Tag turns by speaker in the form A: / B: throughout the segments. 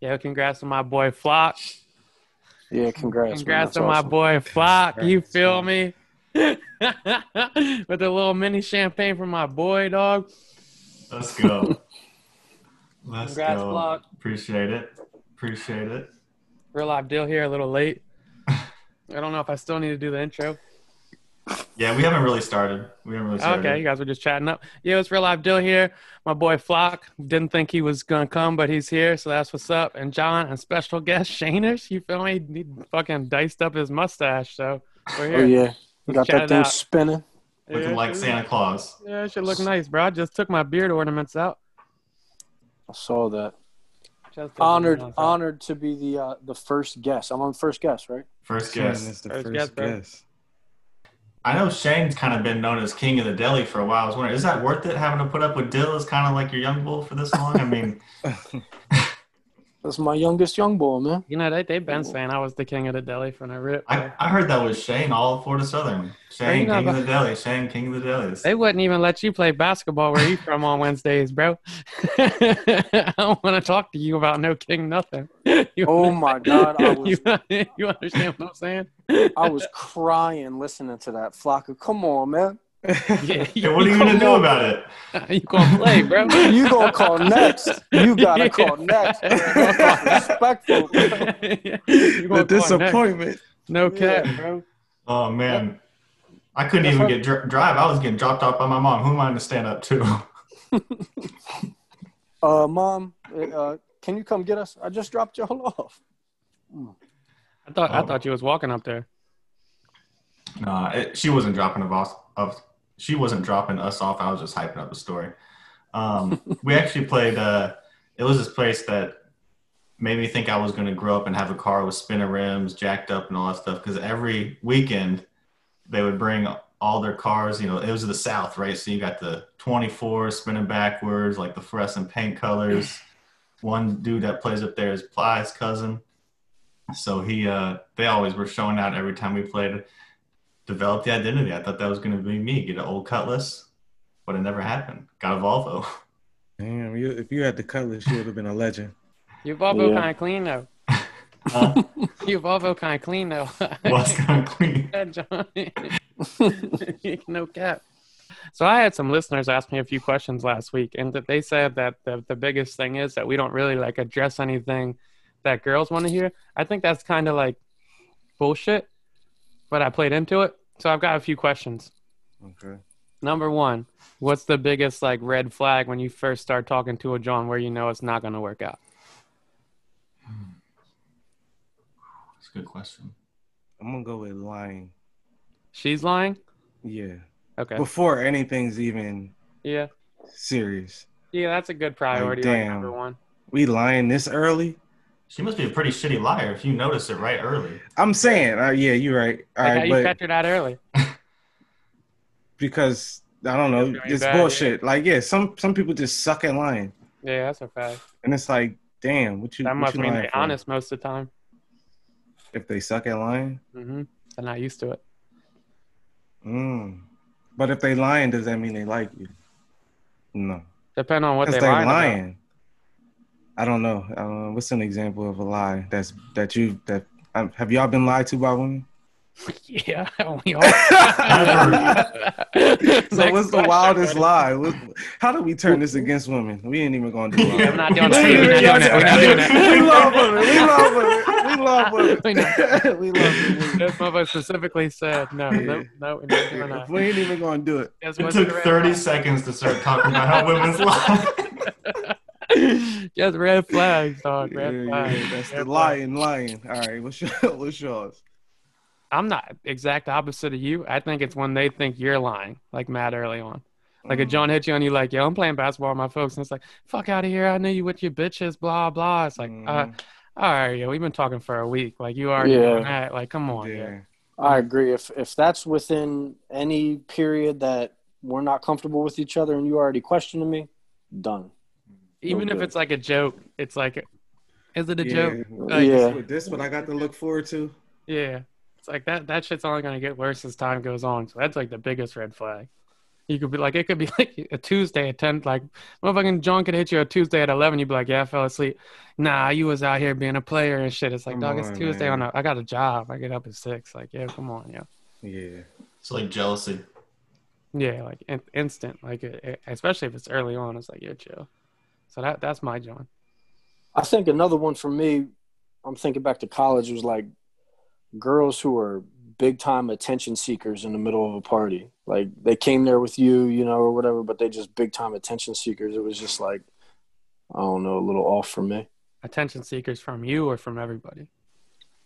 A: Yo, congrats to my boy Flock.
B: Yeah, congrats.
A: Congrats
B: That's
A: to my
B: awesome.
A: boy Flock. You feel
C: man.
A: me? With a little mini champagne for my boy, dog.
D: Let's go. Let's
A: Congrats,
D: go.
A: Flock.
D: Appreciate it. Appreciate it.
A: Real life deal here, a little late. I don't know if I still need to do the intro.
D: Yeah, we haven't really started. We haven't really started.
A: Okay, you guys were just chatting up. Yeah, it's real life deal here. My boy Flock didn't think he was gonna come, but he's here, so that's what's up. And John and special guest Shaners, you feel me? He fucking diced up his mustache, so we're here.
B: Oh yeah, you got that thing
A: out.
B: spinning.
D: Looking
A: Yeah,
D: like
A: it-
D: Santa Claus.
A: Yeah, it should look nice, bro. I just took my beard ornaments out.
B: I saw that.
A: Just
B: Honored, honored to be the uh, the first guest. I'm on first guest, right?
D: First
C: Shane
D: guest.
C: is the
A: First
C: first,
A: guess, bro.
D: I know Shane's kind of been known as king of the deli for a while. I was wondering, is that worth it having to put up with Dill as kind of like your young bull for this long? I mean,
B: That's my youngest young boy, man.
A: You know, they they've been saying I was the king of the deli from the rip.
D: I, I heard that was Shane all Florida Southern. Shane,
A: you know
D: king of the deli. Shane, king of the deli.
A: They wouldn't even let you play basketball where you from on Wednesdays, bro. I don't want to talk to you about no king nothing. You
B: Oh my God, I was
A: you, you understand what I'm saying?
B: I was crying listening to that. Flocka, come on, man.
A: Yeah,
D: Hey, what are you gonna do about it?
A: you gonna play, bro?
B: You gonna call next? You gotta call next. Respectful.
A: You
C: the
A: gonna next.
C: disappointment.
A: No cap, bro.
D: Oh man, I couldn't even get dr- drive. I was getting dropped off by my mom. Who am I going to stand up to?
B: Uh, mom, uh, can you come get us? I just dropped y'all off.
A: I thought I
D: Oh.
A: thought you was walking up there.
D: Nah, it, she wasn't dropping of us. Of she wasn't dropping us off. I was just hyping up the story. Um, we actually played. Uh, it was this place that made me think I was going to grow up and have a car with spinner rims, jacked up, and all that stuff. Because every weekend they would bring all their cars. You know, it was the South, right? So you got the 24 spinning backwards, like the fluorescent paint colors. One dude that plays up there is Plies' cousin. So he, uh, they always were showing out every time we played developed the identity. I thought that was going to be me, get an old Cutlass, but it never happened. Got a Volvo.
C: Damn, you, if you had the cutlass, you would have been a legend.
A: Your Volvo
B: Yeah.
A: kind of clean though.
D: Huh?
A: Your Volvo kind of clean though.
D: Was kind of clean.
A: No cap. So I had some listeners ask me a few questions last week, and that they said that the, the biggest thing is that we don't really like address anything that girls want to hear. I think that's kind of like bullshit, but I played into it. So I've got a few questions.
C: Okay.
A: Number one, what's the biggest like red flag when you first start talking to a John where you know it's not going to work out? Hmm.
D: That's a good question.
C: I'm gonna go with lying.
A: She's lying.
C: Yeah.
A: Okay.
C: Before anything's even
A: Yeah.
C: serious.
A: Yeah, that's a good priority. Like,
C: damn.
A: number one.
C: We lying this early?
D: She must be a pretty shitty liar if you notice it right early.
C: I'm saying, uh, yeah, you're right. All
A: Like how
C: right,
A: you catch her that early.
C: because I don't know,
A: It's very
C: it's
A: bad, yeah.
C: bullshit. Like, yeah, some some people just suck at lying,
A: Yeah, that's a fact.
C: and it's like, damn, what you
A: That
C: what
A: must
C: you
A: mean they're
C: for?
A: honest most of the time.
C: If they suck at lying,
A: hmm They're not used to it.
C: mm. but if they lying, does that mean they like you? No,
A: Depend on what
C: because
A: they
C: they're
A: lying.
C: lying.
A: About.
C: I don't know. Uh, what's an example of a lie that's that you that um, have y'all been lied to by women?
A: Yeah, we all.
C: so
A: Next
C: what's the wildest
A: buddy.
C: lie? What, how do we turn this against women? We ain't even gonna do it.
A: I'm not doing that. We're not doing that. We're not doing that.
C: We love women. We love women. We
A: We
C: love women. we love women.
A: This specifically said no, no, no, we're not doing that.
C: We ain't even gonna do it.
D: It took 30 seconds to start talking about how women's lie.
A: Just red flags, dog. Red
C: yeah,
A: flags.
C: that's the
A: Red
C: lying, lying. All right, what's your, what's yours?
A: I'm not exact opposite of you. I think it's when they think you're lying, like Matt early on. Like if
C: Mm.
A: John hits you and you like, yo, I'm playing basketball with my folks, and it's like, fuck out of here. I knew you with your bitches, blah blah. It's like, uh,
C: Mhm.
A: all right, yo, we've been talking for a week. Like you already
B: Yeah.
A: doing that. Like, come on, yeah.
C: yeah.
B: I agree. If if that's within any period that we're not comfortable with each other and you already questioning me, done.
A: Even if it's like a joke, it's like, is it a
C: yeah.
A: joke? Like,
B: Yeah.
C: With this, what I got to look forward to.
A: Yeah. It's like that. That shit's only gonna get worse as time goes on. So that's like the biggest red flag. You could be like, it could be like a Tuesday at 10, like, motherfucking John could hit you a Tuesday at 11. You'd be like, yeah, I fell asleep. Nah, you was out here being a player and shit. It's like,
C: Come
A: dog, it's Tuesday
C: man.
A: on a, I got a job. I get up at six. Like, yeah, come on, yeah.
C: Yeah.
D: It's like jealousy.
A: Yeah, like in, instant, like, it, it- especially if it's early on, it's like, yeah, chill. So that that's my John.
B: I think another one for me, I'm thinking back to college, was like girls who are big time attention seekers in the middle of a party. Like they came there with you, you know, or whatever, but they just big time attention seekers. It was just like, I don't know, a little off for me.
A: Attention seekers from you or from everybody.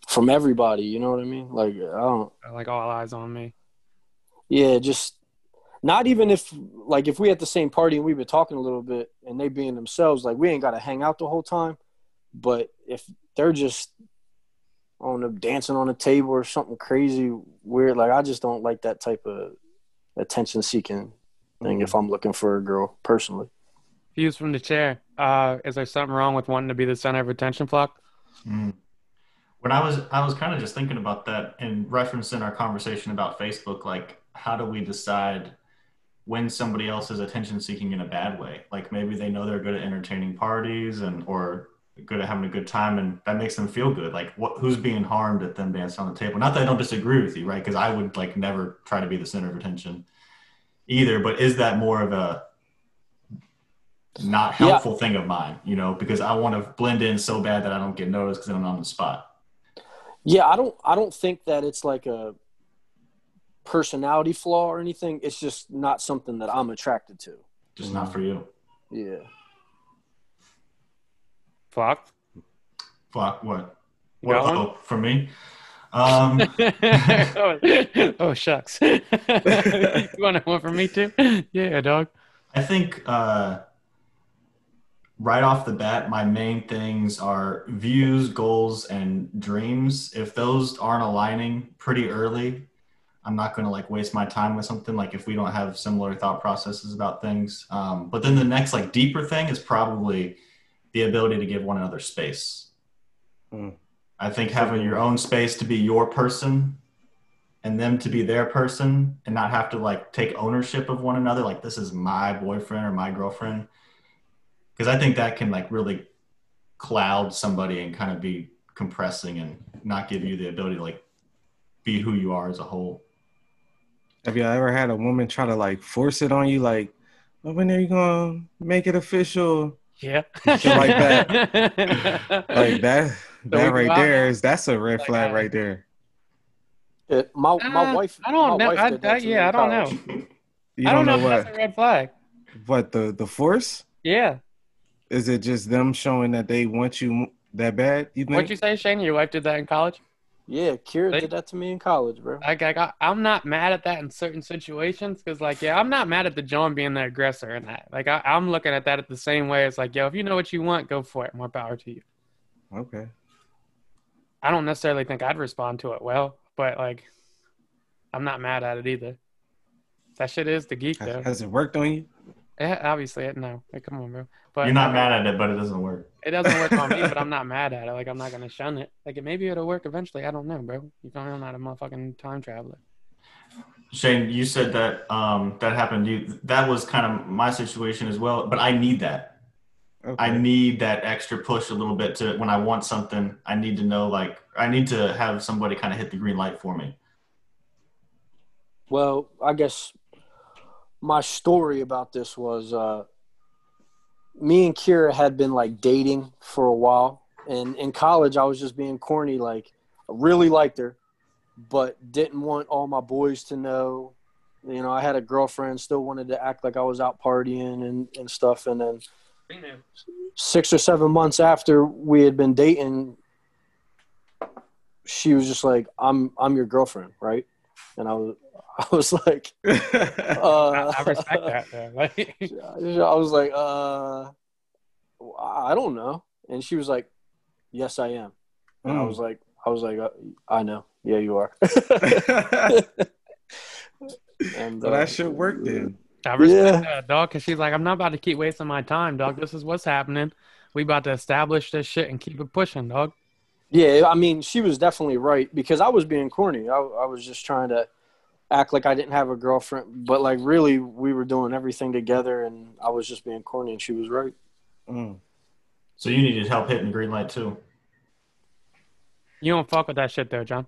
B: From everybody, you know what I mean? Like, I don't,
A: Like all eyes on me.
B: yeah, just not even if, like, if we at the same party and we've been talking a little bit and they being themselves, like, we ain't got to hang out the whole time. But if they're just, on a dancing on a table or something crazy weird. Like I just don't like that type of attention seeking thing if I'm looking for a girl personally.
A: Views from the chair. Uh, is there something wrong with wanting to be the center of attention, Flock?
D: Mm. When I was I was kind of just thinking about that in referencing our conversation about Facebook, like how do we decide when somebody else is attention seeking in a bad way? Like maybe they know they're good at entertaining parties and or good at having a good time and that makes them feel good. Like what who's being harmed at them dancing on the table? Not that I don't disagree with you, right? Because I would like never try to be the center of attention either, but is that more of a not
B: Yeah.
D: helpful thing of mine, you know, because I want to blend in so bad that I don't get noticed because I'm on the spot.
B: Yeah, I don't I don't think that it's like a personality flaw or anything. It's just not something that I'm attracted to.
D: Just not for you.
B: Yeah.
A: Flock?
D: Fuck what?
A: You
D: What?
A: got?
D: Oh, for me. Um,
A: oh, oh, shucks. you want one for me too? Yeah, dog.
D: I think uh, right off the bat, my main things are views, goals, and dreams. If those aren't aligning pretty early, I'm not going to like waste my time with something like if we don't have similar thought processes about things. Um, but then the next like deeper thing is probably the ability to give one another space.
C: Mm.
D: I think having your own space to be your person and them to be their person and not have to like take ownership of one another like this is my boyfriend or my girlfriend because i think that can like really cloud somebody and kind of be compressing and not give you the ability to like be who you are as a whole
C: Have you ever had a woman try to like force it on you? Like, well, when are you gonna make it official?
A: Yeah.
C: Shit like Like that.
A: we
C: That
A: go
C: right there is there that's a red
A: Like,
C: flag
A: uh,
C: right there.
B: It, my my
A: Uh,
B: wife
A: I don't know.
B: wife
A: I, I, yeah, I don't
B: college.
A: know.
C: You
A: I
C: don't,
A: don't
C: know,
A: know
C: what
A: that's a red flag.
C: what the the force
A: Yeah.
C: is. It just them showing that they want you that bad. You think?
A: What'd you say, Shane? Your wife did that in college?
B: Yeah, Kira
A: They-
B: did that to me in college, bro.
A: Like, I got, I'm not mad at that in certain situations because, like, yeah, I'm not mad at the John being the aggressor in that. Like, I, I'm looking at that at the same way. It's like, yo, if you know what you want, go for it. More power to you.
C: okay.
A: I don't necessarily think I'd respond to it well, but like, I'm not mad at it either. That shit is the geek though.
C: Has, has it worked on you?
A: Yeah, obviously, it, no. Like, come on, bro. But
D: you're not mad at it but it doesn't work
A: It doesn't work on me, but I'm not mad at it. Like, I'm not gonna shun it. Like, it, maybe it'll work eventually. I don't know, bro. You feel me? I'm not a motherfucking time traveler.
D: shane you said that um, that happened to you that was kind of my situation as well but i need that
C: Okay.
D: I need that extra push a little bit to when I want something. I need to know like I need to have somebody kind of hit the green light for me.
B: Well, I guess my story about this was uh, me and Kira had been like dating for a while, and in college I was just being corny. Like, I really liked her, but didn't want all my boys to know. You know, I had a girlfriend, still wanted to act like I was out partying and, and stuff. And then six or seven months after we had been dating, she was just like, "I'm I'm your girlfriend, right?" And I was I was like, uh,
A: I, I respect that. Though. Like,
B: I was like, uh, I don't know. And she was like, Yes, I am. And I
C: Mm.
B: was like, I was like, uh, I know. Yeah, you are. and
C: well,
B: uh,
C: that should work then.
A: I respect
B: Yeah.
A: that, dog, because she's like, I'm not about to keep wasting my time, dog. This is what's happening. We about to establish this shit and keep it pushing, dog.
B: Yeah, I mean, she was definitely right because I was being corny. I, I was just trying to act like I didn't have a girlfriend, but like really we were doing everything together, and I was just being corny, and she was right.
C: Mm.
D: So you needed help hitting the green light too.
A: You don't fuck with that shit though, John.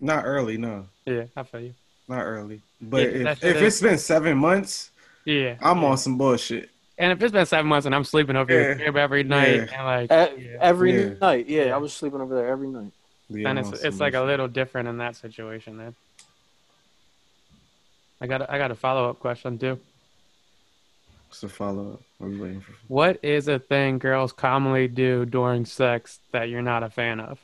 C: Not early, no,
A: Yeah, I feel you.
C: not early. But
A: Yeah,
C: if, if it's been seven months,
A: Yeah.
C: I'm
A: yeah.
C: on some bullshit.
A: And if it's been seven months and I'm sleeping over your
C: Yeah.
A: crib every night
C: Yeah.
A: and like yeah,
B: Every
C: Yeah.
B: night, yeah,
A: Yeah.
B: I was sleeping over there every night.
C: Yeah,
A: then
C: I'm
A: it's it's like a little different in that situation, man. I got a, I got a follow up question too.
C: What's the follow up? What are we waiting for?
A: What is a thing girls commonly do during sex that you're not a fan of?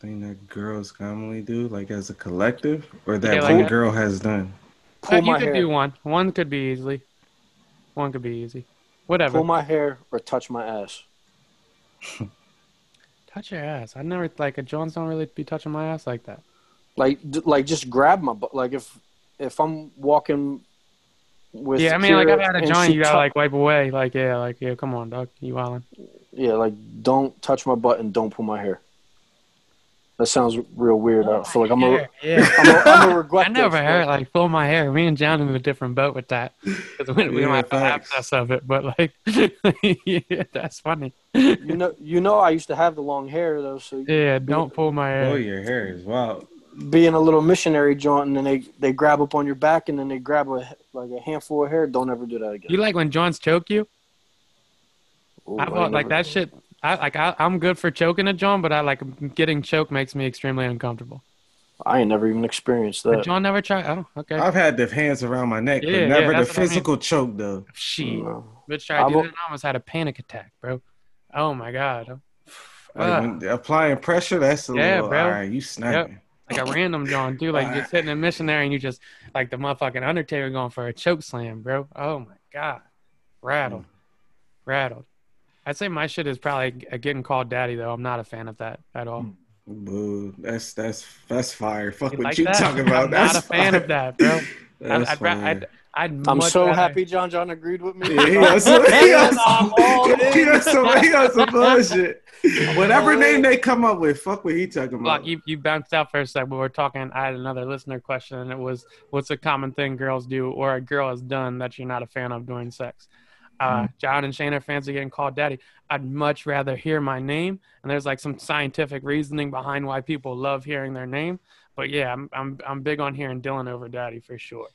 C: Thing that girls commonly do, like as a collective, or that
A: Yeah, like
C: one
A: a-
C: girl has done.
B: Pull
A: Uh, you
B: my
A: could
B: hair,
A: do one. One could be easily. One could be easy. Whatever.
B: pull my hair, or touch my ass.
A: Touch your ass. I never like a Jones don't really be touching my ass like that.
B: Like, like just grab my butt. Like if if I'm walking with
A: yeah, I mean, like I've had a
B: and
A: joint, you gotta
B: tou-
A: like wipe away. Like yeah, like yeah, come on, dog, you wildin'.
B: yeah, like don't touch my butt and don't pull my hair. That sounds real weird. I oh feel like I'm a,
A: Yeah, yeah.
B: I'm a, I'm a regret.
A: I never
B: this,
A: heard
B: but-
A: like pull my hair. Me and John in a different boat with that because we, we don't have the
C: facts.
A: access of it. But like, yeah, that's funny.
B: You know, you know, I used to have the long hair though. So
A: Yeah, don't pull my
C: Oh,
A: hair.
C: your hair is wild.
B: Being a little missionary joint, and then they they grab up on your back, and then they grab a like a handful of hair. Don't ever do that again.
A: You like when Johns choke you?
B: Ooh,
A: I
B: ain't
A: thought like that shit. I like I, I'm good for choking a John, but I like getting choked makes me extremely uncomfortable.
B: I ain't never even experienced
A: Did
B: that.
A: John never try? Oh, okay.
C: I've had the hands around my neck,
A: Yeah,
C: but
A: yeah,
C: never the
A: that's what I mean.
C: physical choke though.
A: She
B: No.
A: bitch tried to do
B: I've-
A: that. and I almost had a panic attack, bro. Oh my god.
C: Like,
A: Ugh.
C: applying pressure, that's a
A: Yeah,
C: little.
A: bro.
C: All right, you snapping.
A: Like a random John, dude. Like you're sitting in missionary and you just like the motherfucking Undertaker going for a choke slam, bro. Oh my god, rattled, hmm. rattled. I'd say my shit is probably getting called daddy though. I'm not a fan of that at all.
C: Boo. That's that's that's fire. Fuck
A: You
C: what
A: like
C: you
A: that?
C: talking about.
A: I'm
C: that's
A: not a fan
C: fire.
A: of that, bro. I'd, I'd. I'd, I'd
B: I'm so
A: rather-
B: happy John John agreed with me.
C: Yeah, he on some, he on some, he on some, he on some bullshit. Whatever name they come up with, fuck what he talking about.
A: Look, you, you bounced out for a sec, but we're talking. I had another listener question, and it was, "What's a common thing girls do, or a girl has done that you're not a fan of during sex?" Uh, John and Shane are fans of getting called daddy. I'd much rather hear my name, and there's like some scientific reasoning behind why people love hearing their name. But yeah, I'm I'm I'm big on hearing Dylan over daddy for sure.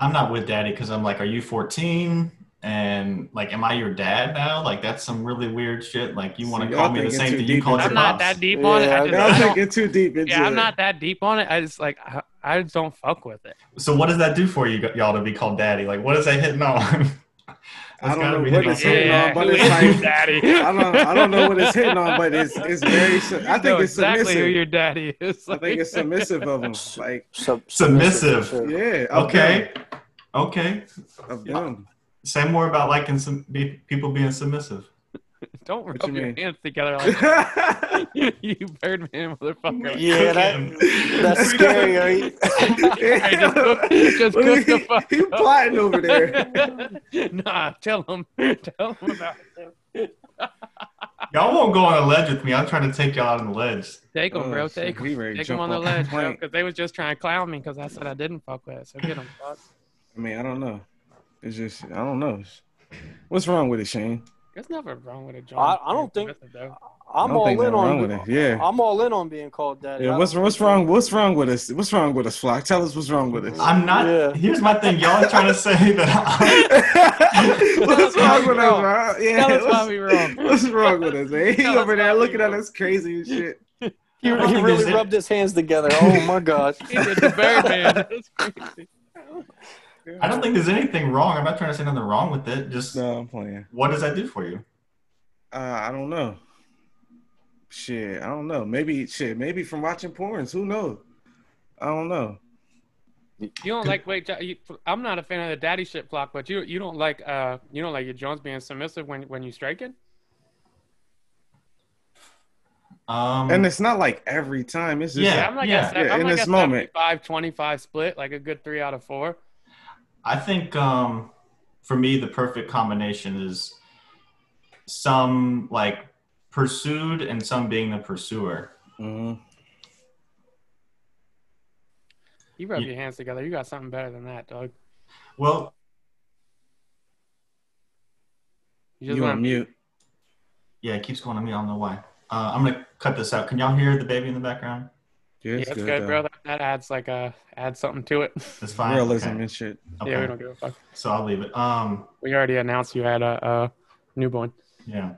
D: I'm not with daddy because I'm like, are you 14? And like, am I your dad now? Like, that's some really weird shit. Like, you want to
C: y'all
D: call me the same thing you
C: deep
D: called
C: into
D: your
A: I'm not
D: pops.
A: that deep on it. I
B: Yeah,
A: just,
C: Y'all
A: I don't-
C: thinking too deep into
A: yeah, I'm
C: it.
A: not that deep on it. I just like I, I just don't fuck with it.
D: So, what does that do for you, y'all, to be called daddy? Like, what is that hitting on?
C: I
D: That's
C: don't
D: gotta
C: know what it's
D: on
C: hitting
A: Yeah,
C: on, but it's like
A: daddy?
C: I don't I don't know what it's hitting on, but it's it's very. I think
A: know
C: it's
A: exactly
C: submissive.
A: who your daddy is.
C: I think it's submissive of him, Like
B: Sub-
D: Submissive.
B: for sure.
C: yeah, of
D: Okay. Okay.
C: them, of them.
D: Say more about liking some be, people being submissive.
A: Don't
C: What
A: rub
C: you
A: your
C: mean?
A: hands together like you birdman motherfucker.
B: Yeah, that, that's scary. right?
A: Hey, just cook- just
C: Look,
A: cook the fuck
C: he plotting over there.
A: nah, tell him. Tell him about it.
D: Y'all won't go on a ledge with me. I'm trying to take y'all out on the ledge.
A: Take him,
C: Oh,
A: bro.
C: shit.
A: Take
C: He
A: him. Take him
C: jump
A: on the ledge, bro. Because they was just trying to clown me because I said I didn't fuck with it. So get him, fuck.
C: I mean, I don't know. It's just I don't know. What's wrong with it, Shane?
A: There's nothing wrong with it, John.
B: I- I don't think-
A: Though.
C: I
B: I'm
C: don't
B: all
C: think
B: in
C: nothing wrong
B: on.
C: with it. Yeah.
B: I'm all in on being called daddy.
C: Yeah, what's what's wrong? What's wrong with us? What's wrong with us, Flock? Tell us what's wrong with us.
D: I'm not.
B: Yeah.
D: Here's my thing. Y'all are trying to say that I'm,
C: what's wrong with us, bro? Yeah,
A: Tell
C: what's,
A: wrong.
C: whatking wrong with us, man? He
A: Tell
C: over there looking at us crazy and shit.
B: He, he really
D: there's any-
B: rubbed his hands together. Oh my god.
A: He did the Birdman. That's crazy.
D: I don't think there's anything wrong. I'm not trying to say nothing wrong with it. Just
C: No, I'm playing.
D: what does that do for you?
C: Uh, I don't know. Shit, I don't know. Maybe shit. Maybe from watching porns. Who knows? I don't know.
A: You don't like wait. You, I'm not a fan of the daddy shit flock, but you you don't like uh you don't like your Jones being submissive when when you striking.
D: Um,
C: And it's not like every time. It's just
D: Yeah.
A: I'm like
D: yeah.
A: a,
C: Yeah,
A: I'm
C: in
A: like
C: this
A: a
C: moment.
A: 75 25 split, like a good three out of four.
D: I think um, for me, the perfect combination is some like pursued and some being the pursuer.
C: Mhm.
A: You rub
D: You-
A: your hands together. You got something better than that, Doug.
D: Well,
A: You
C: You
A: want
C: on mute?
D: yeah, it keeps going on me. I don't know why. Uh, I'm gonna cut this out. Can y'all hear the baby in the background?
C: Yeah,
A: Yeah,
C: it's
A: it's
C: good,
A: good, bro. That, that adds like a adds something to it.
D: It's fine.
C: Realism
D: Okay.
C: and shit.
D: Okay.
A: Yeah, we don't give a fuck.
D: So I'll leave it. Um,
A: We already announced you had a, a newborn.
D: yeah.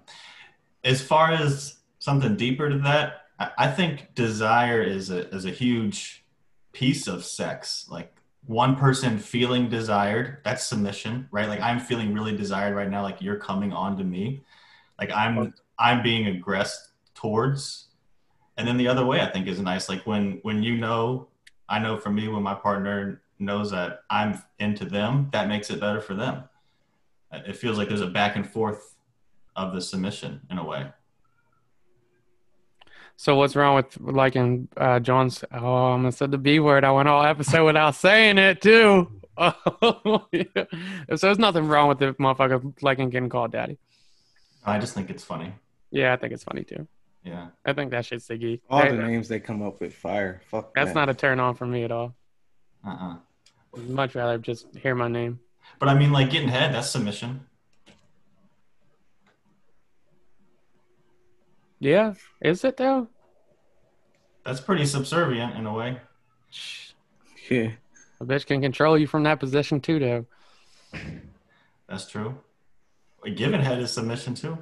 D: As far as something deeper to that, I, I think desire is a is a huge piece of sex. Like one person feeling desired, that's submission, right? Like I'm feeling really desired right now. Like you're coming on to me. Like I'm I'm being aggressed towards. And then the other way I think is nice. Like when when you know, I know for me when my partner knows that I'm into them, that makes it better for them. It feels like there's a back and forth of the submission in a way.
A: So what's wrong with liking uh, John's? Oh, I'm gonna say the B word. I went all episode without saying it too. Oh, yeah. So there's nothing wrong with the motherfucker liking getting called daddy.
D: I just think it's funny.
A: Yeah, I think it's funny too.
D: Yeah.
A: I think that shit's siggy.
C: All
A: Hey,
C: the names they come up with, fire. Fuck
A: that's
C: that.
A: not a turn on for me at all.
D: Uh-uh.
A: I'd much rather just hear my name.
D: But I mean, like getting head, that's submission.
A: Yeah, is it though?
D: That's pretty subservient in a way.
C: Yeah.
A: A bitch can control you from that position too, though.
D: That's true. Like, giving head is submission too.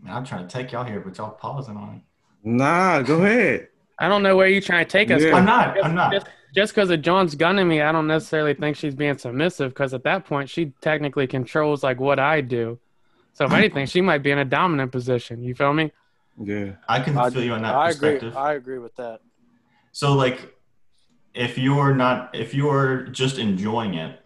D: Man, I'm trying to take y'all here, but y'all pausing on it.
C: Nah, go ahead.
A: I don't know where you're trying to take us.
C: Yeah.
D: I'm not.
A: Just-
D: I'm not.
A: Just just because of John's gunning me, I don't necessarily think she's being submissive. Because at that point, she technically controls like what I do. So if anything, she might be in a dominant position. You feel me?
C: Yeah.
D: I can
B: I,
D: feel you on that
B: I agree.
D: perspective.
B: I agree with that.
D: So like if you're not if you're just enjoying it,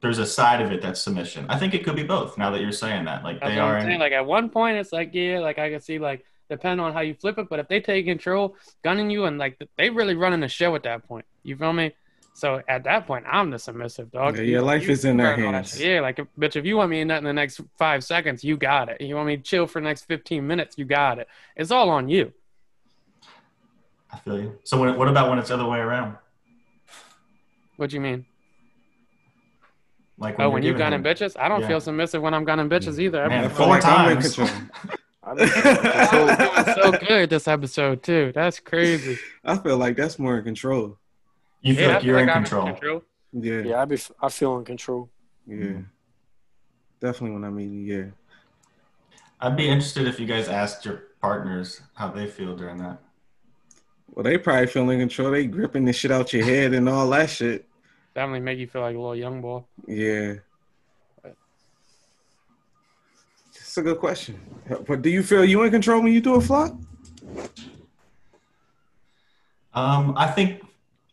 D: there's a side of it that's submission. I think it could be both now that you're saying that. Like
A: That's
D: they are
A: saying.
D: in,
A: Like at one point, it's like yeah, like I can see like depending on how you flip it, but if they take control, gunning you, and like they really running the show at that point. You feel me? So at that point, I'm the submissive dog.
C: Yeah, your life
A: you
C: is in their
A: run all that
C: hands.
A: Yeah, like bitch, if you want me in that in the next five seconds, you got it. You want me to chill for the next 15 minutes, you got it. It's all on you.
D: I feel you. So when, what about when it's the other way around?
A: What do you mean?
D: Like
A: Oh, when you
D: giving
A: gunning
D: him-
A: bitches, I don't
D: Yeah.
A: feel submissive when I'm gunning bitches either.
D: Man,
C: I like
D: Four
C: I'm in
D: times.
C: control.
B: I don't
A: doing so good this episode too. That's crazy.
C: I feel like that's more in control.
D: You feel
A: Yeah,
D: like you're in
A: I'm
D: control.
C: Yeah.
B: yeah, I be. I feel in control.
C: Yeah. Definitely when I'm mean yeah.
D: I'd be interested if you guys asked your partners how they feel during that.
C: Well, they probably feel in control. They gripping the shit out your head and all that shit.
A: Definitely make you feel like a little young boy.
C: Yeah. It's a good question. But do you feel you in control when you do a flop?
D: Um, I think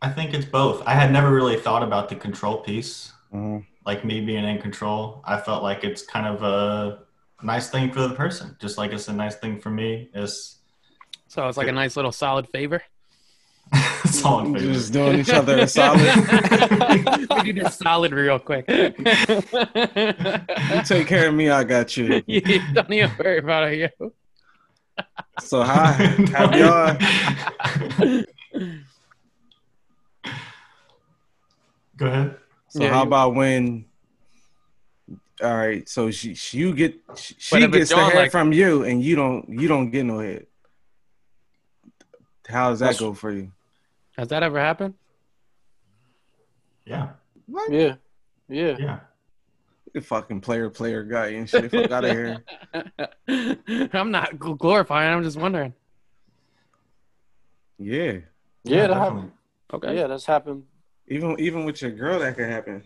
D: I think it's both. I had never really thought about the control piece.
C: Uh,
D: like me being in control, I felt like it's kind of a nice thing for the person, just like it's a nice thing for me. It's
A: So it's like a nice little solid favor.
D: It's all favor.
C: just doing each other a solid.
A: we do this solid real quick.
C: You take care of me, I got you.
A: you don't even worry about it, yo.
C: So hi, have y'all.
D: Go ahead.
C: So
A: Yeah,
C: how
A: you-
C: about when? All right, so she, she you get she, she gets the
A: John,
C: head
A: like-
C: from you, and you don't you don't get no head. How does that
B: That's-
C: go for you?
A: Has that ever happened?
D: Yeah,
C: What?
B: Yeah, yeah.
D: yeah.
C: The fucking player player guy and shit. Fuck out of here.
A: I'm not glorifying. I'm just wondering.
C: Yeah,
B: Yeah, that happened.
A: Okay.
B: Yeah, that's happened.
C: even even with your girl, that could happen.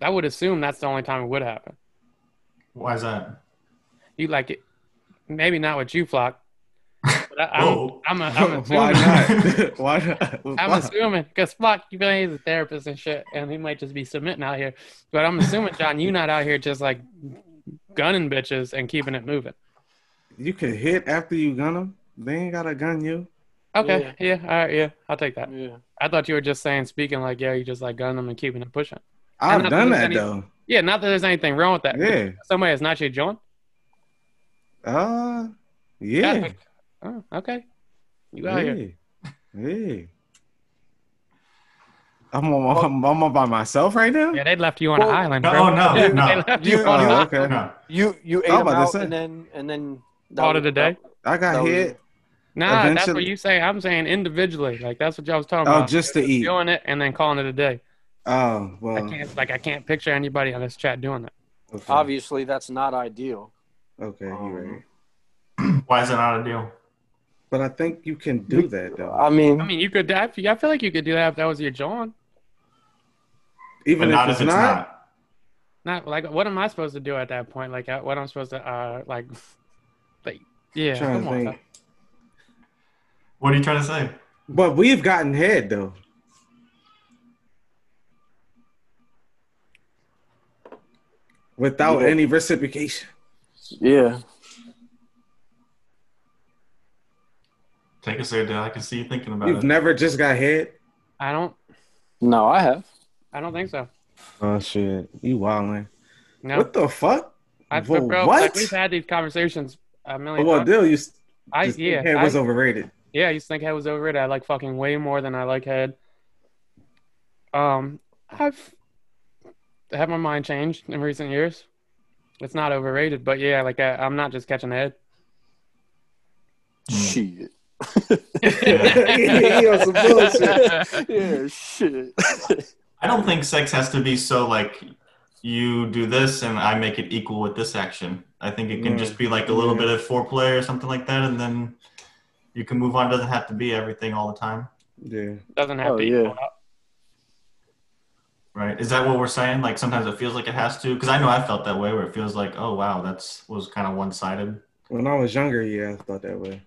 A: I would assume that's the only time it would happen.
D: Why is that?
A: You like it? Maybe not with you, flock. But I, I'm,
D: Whoa.
A: I'm, a, I'm
C: Why
A: assuming.
C: not? Why not?
A: I'm
C: Why?
A: assuming because Flock, you know, he's a therapist and shit, and he might just be submitting out here. But I'm assuming, John, you not out here just like gunning bitches and keeping it moving.
C: You can hit after you gun them. They ain't gotta gun you.
A: Okay, yeah, all right, yeah, I'll take that.
B: Yeah.
A: I thought you were just saying, speaking like, yeah, you just like gunning them and keeping it pushing.
C: I've done
A: that
C: that
A: any-
C: though.
A: Yeah, not that there's anything wrong with that.
C: Yeah.
A: Somebody is not your John.
C: Uh, yeah.
A: Oh, okay. You out here.
C: Hey. I'm on, I'm, I'm all by myself right now.
A: Yeah, they left you on
B: Well,
A: an island.
D: no,
A: bro.
D: no,
A: They
D: no.
A: left you
B: You-
A: on an
C: Oh,
A: island.
C: okay.
D: No.
B: You you ate
C: I'm
B: them out and then and then that
A: Called
B: was-
A: it a day.
C: I got
B: That was-
C: hit.
A: Nah, that's what you say. I'm saying individually. Like that's what y'all was talking
C: Oh,
A: about.
C: Oh, just to eat.
A: doing it and then calling it a day.
C: Oh well.
A: I can't like I can't picture anybody on this chat doing that.
C: Okay,
B: Obviously, that's not ideal.
C: okay
B: Um,
C: right.
D: Why is it not a deal?
C: But I think you can do that though.
B: I mean,
A: I mean, you could. I feel I feel like you could do that if that was your John.
D: But
C: Even
D: not
C: if it's, not,
A: Not like what am I supposed to do at that point? Like uh, what I'm supposed to uh like, like yeah. Come on.
C: think.
D: What are you trying to say?
C: But we've gotten head though. Without
B: Yeah.
C: any reciprocation.
B: yeah.
D: Take us there, Dale. I can see you thinking about it.
C: You've
D: it.
C: never just got hit?
A: I don't.
B: No, I have.
A: I don't think so.
C: Oh shit, you wildin'.
A: No.
C: What the fuck?
A: I,
C: Whoa,
A: bro,
C: what?
A: Like we've had these conversations a
C: Oh,
A: million
C: well,
A: times.
C: Dill, you s-
A: I
C: just
A: yeah.
C: think head
A: I,
C: was overrated.
A: yeah. I used to think head was overrated. I like fucking way more than I like head. Um, I've had my mind changed in recent years. It's not overrated, but yeah, like I, I'm not just catching head.
B: Shit.
C: he on some bullshit.
B: yeah, shit.
D: I don't think sex has to be so like you do this and I make it equal with this action. I think it can
C: Yeah.
D: just be like a little
C: Yeah.
D: bit of foreplay or something like that, and then you can move on. It doesn't have to be everything all the time,
C: Yeah.
A: Doesn't have
B: Oh,
A: to
B: yeah.
D: right? Is that what we're saying? Like sometimes it feels like it has to, because I know I felt that way, where it feels like, oh wow, that's was kind of one sided.
C: When I was younger, yeah, I thought that way.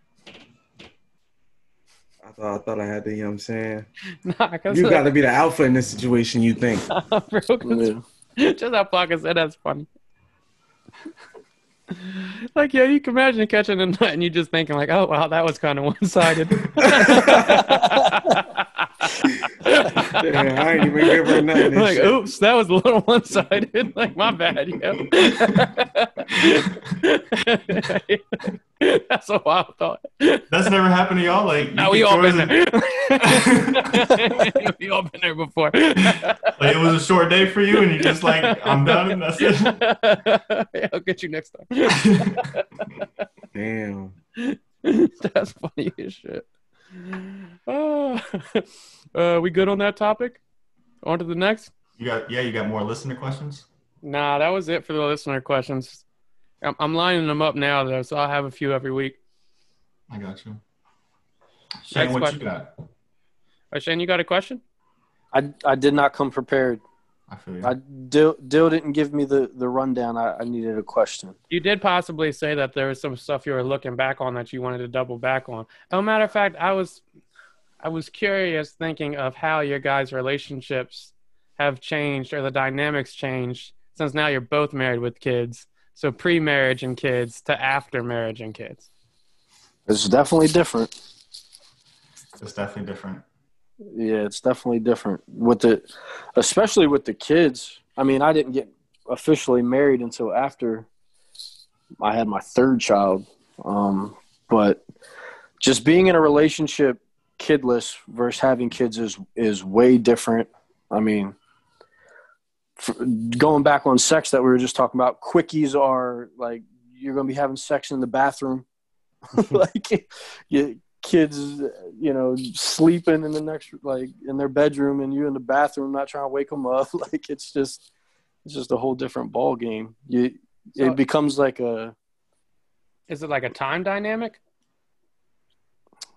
C: I thought I thought I had to, you know what I'm saying?
A: Nah,
C: You got to be the alpha in this situation, you think.
A: bro, 'cause
B: Yeah.
A: just how Parker said that's funny. like, yeah, you can imagine catching a nut and you just thinking like, oh wow, that was kind of one sided.
C: Yeah, I ain't even give her nothing. and
A: like,
C: shit.
A: oops, that was a little one sided. like, my bad, yo. That's a wild thought.
D: That's never happened to y'all. Like,
A: Now
D: you
A: we all been
D: yours
A: there. we all been there before.
D: like it was a short day for you, and you're just like, I'm done, and that's it.
A: yeah, I'll get you next time.
C: Damn.
A: That's funny as shit. Oh, uh, we good on that topic? On to the next?
D: You got yeah, you got more listener questions.
A: Nah, that was it for the listener questions. I'm, I'm lining them up now, though, so I'll have a few every week.
D: I got you. Shane,
A: Next
D: what
A: question.
D: you got?
A: Uh, Shane, you got a question?
B: I, I did not come prepared.
D: I feel you.
B: I Dill, Dill didn't give me the, the rundown. I, I needed a question.
A: You did possibly say that there was some stuff you were looking back on that you wanted to double back on. Oh, matter of fact, I was, I was curious thinking of how your guys' relationships have changed or the dynamics changed since now you're both married with kids. So pre-marriage and kids to after marriage and kids.
B: It's definitely different.
D: It's definitely different.
B: Yeah, it's definitely different with the, especially with the kids. I mean, I didn't get officially married until after I had my third child. Um, but just being in a relationship kidless versus having kids is is way different. I mean, f going back on sex that we were just talking about, quickies are like you're going to be having sex in the bathroom, like you, kids, you know, sleeping in the next like in their bedroom, and you in the bathroom, not trying to wake them up. Like it's just it's just a whole different ball game. You
A: So-
B: it becomes like a
A: Is it like a time dynamic?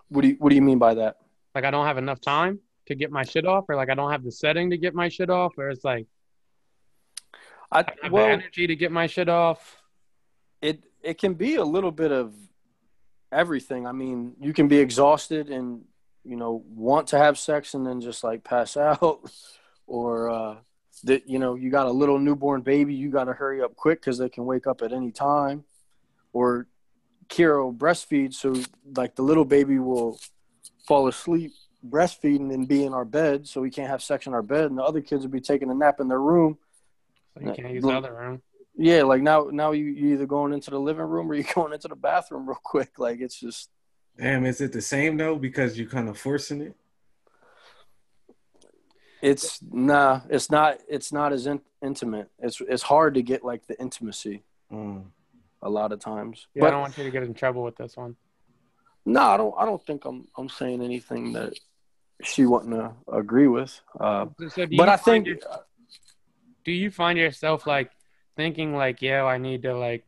B: what do you what do you mean by that?
A: Like I don't have enough time to get my shit off, or like I don't have the setting to get my shit off, or it's like
B: I
A: I have
B: well,
A: the energy to get my shit off.
B: it it can be a little bit of everything. I mean, you can be exhausted and you know want to have sex and then just like pass out, or uh, that you know you got a little newborn baby, you got to hurry up quick because they can wake up at any time, or Kira will breastfeed, so like the little baby will fall asleep breastfeeding and be in our bed, so we can't have sex in our bed, and the other kids will be taking a nap in their room.
A: So you can't use the other room.
B: Yeah, like now now you you either going into the living room or you're going into the bathroom real quick. Like it's just
C: Damn, is it the same though? Because you're kind of forcing it.
B: It's nah. It's not. It's not as in, intimate. It's it's hard to get like the intimacy
C: Mm.
B: a lot of times.
A: Yeah, I don't want you to get in trouble with this one.
B: no, I don't. I don't think I'm. I'm saying anything that she wouldn't uh, agree with. Uh,
A: So- so
B: but I think
A: your- do you find yourself like thinking like, yeah, I need to like,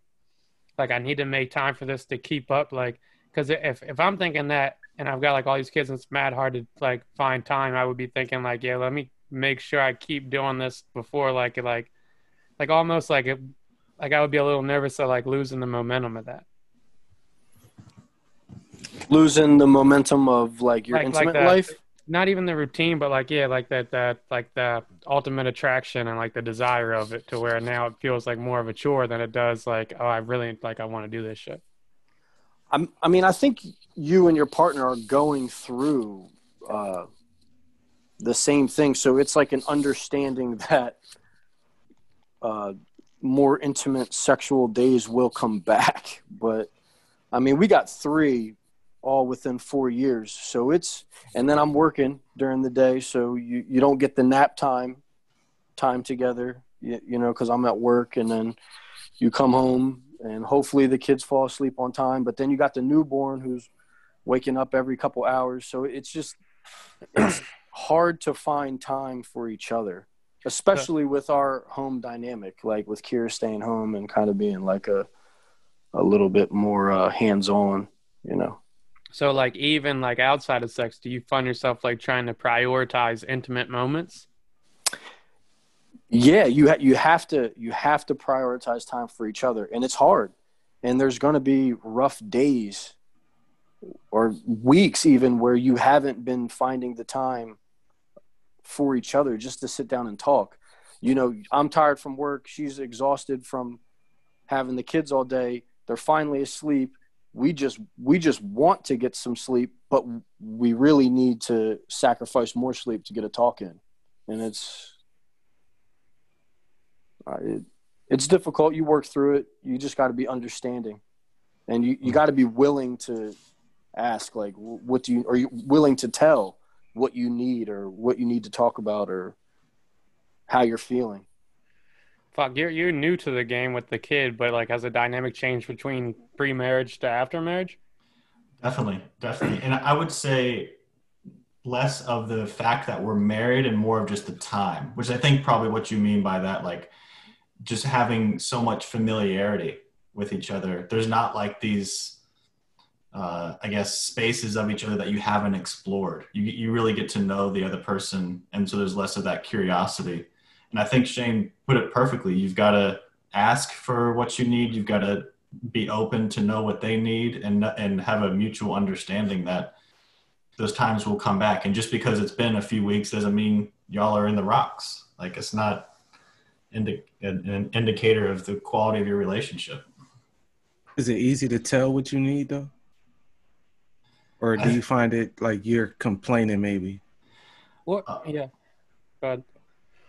A: like I need to make time for this to keep up, like, because if if I'm thinking that and I've got like all these kids and it's mad hard to like find time, I would be thinking like, yeah, let me make sure I keep doing this before like like like almost like it like I would be a little nervous of like losing the momentum of that.
B: losing the momentum of like your
A: Like- like
B: intimate
A: that.
B: life.
A: Not even the routine, but like yeah, like that that like the ultimate attraction and like the desire of it to where now it feels like more of a chore than it does like oh I really like I want to do this shit.
B: I'm, I mean, I think you and your partner are going through uh, the same thing. So it's like an understanding that uh, more intimate sexual days will come back. But I mean, we got three all within four years. So it's, and then I'm working during the day. So you, you don't get the nap time time together, you, you know, because I'm at work and then you come home and hopefully the kids fall asleep on time. But then you got the newborn who's waking up every couple hours. So it's just it's hard to find time for each other, especially with our home dynamic, like with Kira staying home and kind of being like a a little bit more uh, hands on, you know.
A: So like even like outside of sex, do you find yourself like trying to prioritize intimate moments?
B: Yeah, you ha- you have to you have to prioritize time for each other, and it's hard. And there's going to be rough days or weeks even where you haven't been finding the time for each other just to sit down and talk. You know, I'm tired from work. She's exhausted from having the kids all day. They're finally asleep. We just we just want to get some sleep, but we really need to sacrifice more sleep to get a talk in. And it's uh, it, it's difficult. You work through it. You just got to be understanding, and you, you got to be willing to ask, like, what do you? Are you willing to tell what you need or what you need to talk about or how you're feeling?
A: Fuck, you're you're new to the game with the kid, but like has a dynamic change between pre-marriage to after marriage?
D: Definitely, definitely. And I would say less of the fact that we're married and more of just the time, which I think probably what you mean by that, like just having so much familiarity with each other. There's not like these, uh, I guess, spaces of each other that you haven't explored. You, you really get to know the other person. And so there's less of that curiosity. And I think Shane put it perfectly. You've got to ask for what you need. You've got to be open to know what they need and and have a mutual understanding that those times will come back and just because it's been a few weeks doesn't mean y'all are in the rocks like it's not indi- an, an indicator of the quality of your relationship
C: Is it easy to tell what you need though? Or do you find it like you're complaining maybe?
A: What?
D: Uh,
A: yeah. Go ahead.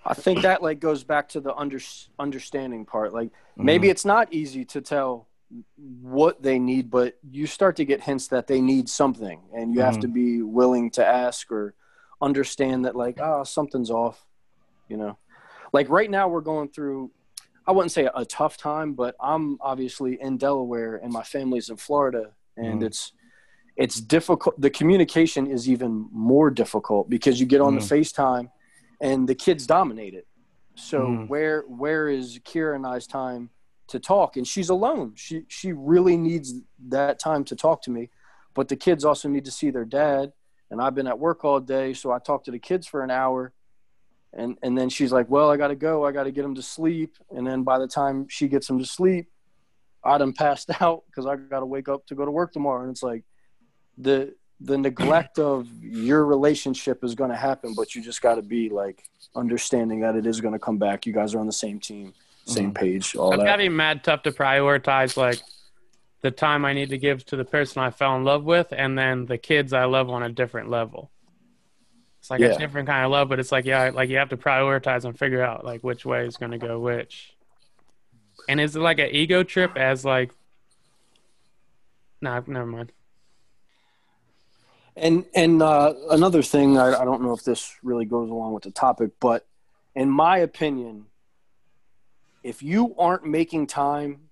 B: I think that like goes back to the under, understanding part. Like maybe it's not easy to tell what they need, but you start to get hints that they need something, and you have to be willing to ask or understand that like oh something's off, you know. Like right now we're going through. I wouldn't say a tough time, but I'm obviously in Delaware and my family's in Florida, and
C: Mhm.
B: it's it's difficult. The communication is even more difficult because you get on the FaceTime and the kids dominate it. So
C: Mm.
B: where where is Kira and I's time to talk? And she's alone. She she really needs that time to talk to me. But the kids also need to see their dad. And I've been at work all day, so I talk to the kids for an hour. And and then she's like, "Well, I got to go. I got to get them to sleep." And then by the time she gets them to sleep, I done passed out because I got to wake up to go to work tomorrow. And it's like the the neglect of your relationship is going to happen, but you just got to be like understanding that it is going to come back. You guys are on the same team, same page, all
A: It's
B: that.
A: gotta be mad tough to prioritize like the time I need to give to the person I fell in love with, and then the kids I love on a different level. It's like
B: Yeah.
A: a different kind of love, but it's like yeah, like you have to prioritize and figure out like which way is gonna go which. And is it like an ego trip as like? Nah, never mind.
B: And and uh, another thing, I, I don't know if this really goes along with the topic, but in my opinion, if you aren't making time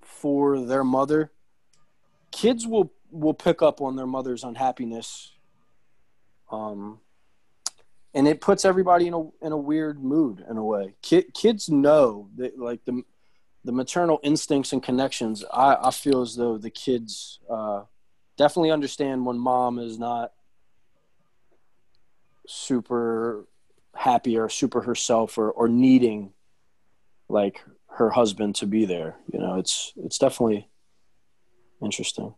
B: for their mother, kids will will pick up on their mother's unhappiness. Um, and it puts everybody in a in a weird mood in a way. Kid, kids know that like the the maternal instincts and connections. I, I feel as though the kids uh, definitely understand when mom is not super happy or super herself or, or needing like her husband to be there. You know, it's it's definitely interesting.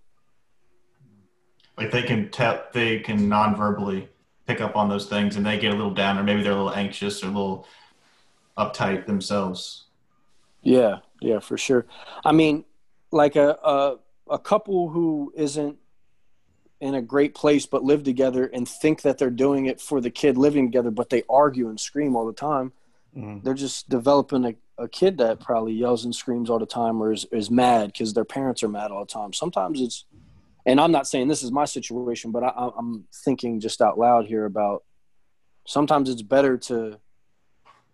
D: Like they can tell, they can non-verbally pick up on those things, and they get a little down, or maybe they're a little anxious or a little uptight themselves.
B: Yeah, yeah, for sure. I mean, like a a, a couple who isn't in a great place but live together and think that they're doing it for the kid living together, but they argue and scream all the time. Mm-hmm. They're just developing a, a kid that probably yells and screams all the time or is, is mad because their parents are mad all the time. Sometimes it's, and I'm not saying this is my situation, but I, I'm thinking just out loud here about sometimes it's better to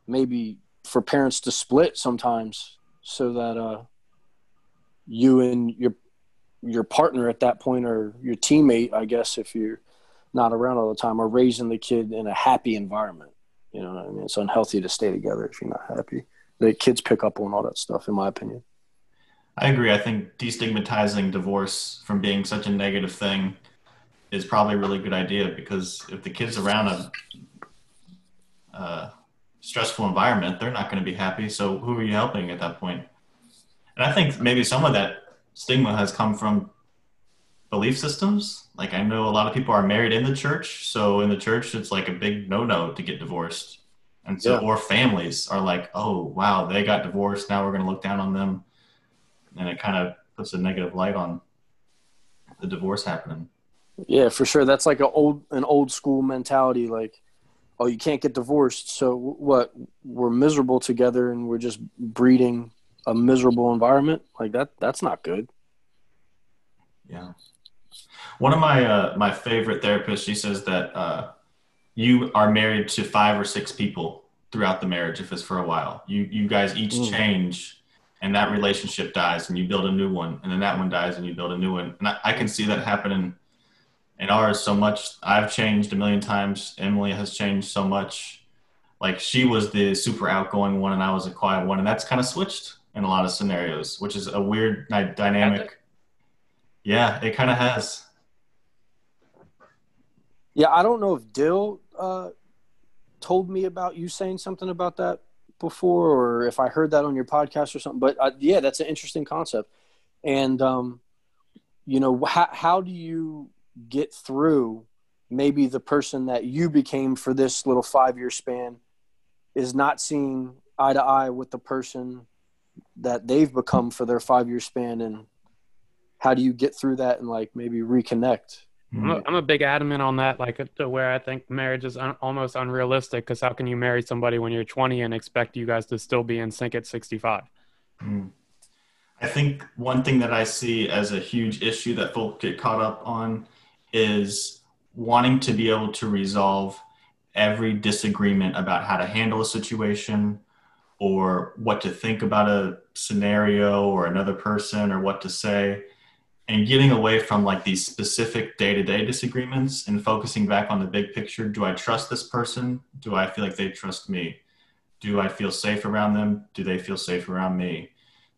B: maybe for parents to split sometimes so that uh, you and your your partner at that point or your teammate, I guess, if you're not around all the time, are raising the kid in a happy environment. You know what I mean? It's unhealthy to stay together if you're not happy. The kids pick up on all that stuff, in my opinion.
D: I agree. I think destigmatizing divorce from being such a negative thing is probably a really good idea because if the kids around a uh, stressful environment, they're not going to be happy. So who are you helping at that point? And I think maybe some of that stigma has come from belief systems. Like I know a lot of people are married in the church, so in the church it's like a big no-no to get divorced. And so yeah. or families are like, "Oh, wow, they got divorced, now we're going to look down on them." And it kind of puts a negative light on the divorce happening.
B: Yeah, for sure. That's like an old an old school mentality like oh, you can't get divorced, so what? We're miserable together and we're just breeding a miserable environment like that that's not good
D: yeah one of my uh, my favorite therapists she says that uh, you are married to five or six people throughout the marriage if it's for a while you you guys each mm. change and that relationship dies and you build a new one and then that one dies and you build a new one and i, I can see that happening in ours so much i've changed a million times emily has changed so much like she was the super outgoing one and i was a quiet one and that's kind of switched in a lot of scenarios, which is a weird dynamic. Yeah, it kind of has.
B: Yeah, I don't know if Dill uh, told me about you saying something about that before, or if I heard that on your podcast or something. But uh, yeah, that's an interesting concept. And um, you know, how how do you get through? Maybe the person that you became for this little five year span is not seeing eye to eye with the person that they've become for their five year span and how do you get through that and like maybe reconnect
A: I'm a, I'm a big adamant on that, like to where I think marriage is un, almost unrealistic. Because how can you marry somebody when you're 20 and expect you guys to still be in sync at 65?
D: Mm. I think one thing that I see as a huge issue that folk get caught up on is wanting to be able to resolve every disagreement about how to handle a situation or what to think about a scenario or another person or what to say and getting away from like these specific day-to-day disagreements and focusing back on the big picture. Do i trust this person? Do i feel like they trust me? Do i feel safe around them? Do they feel safe around me?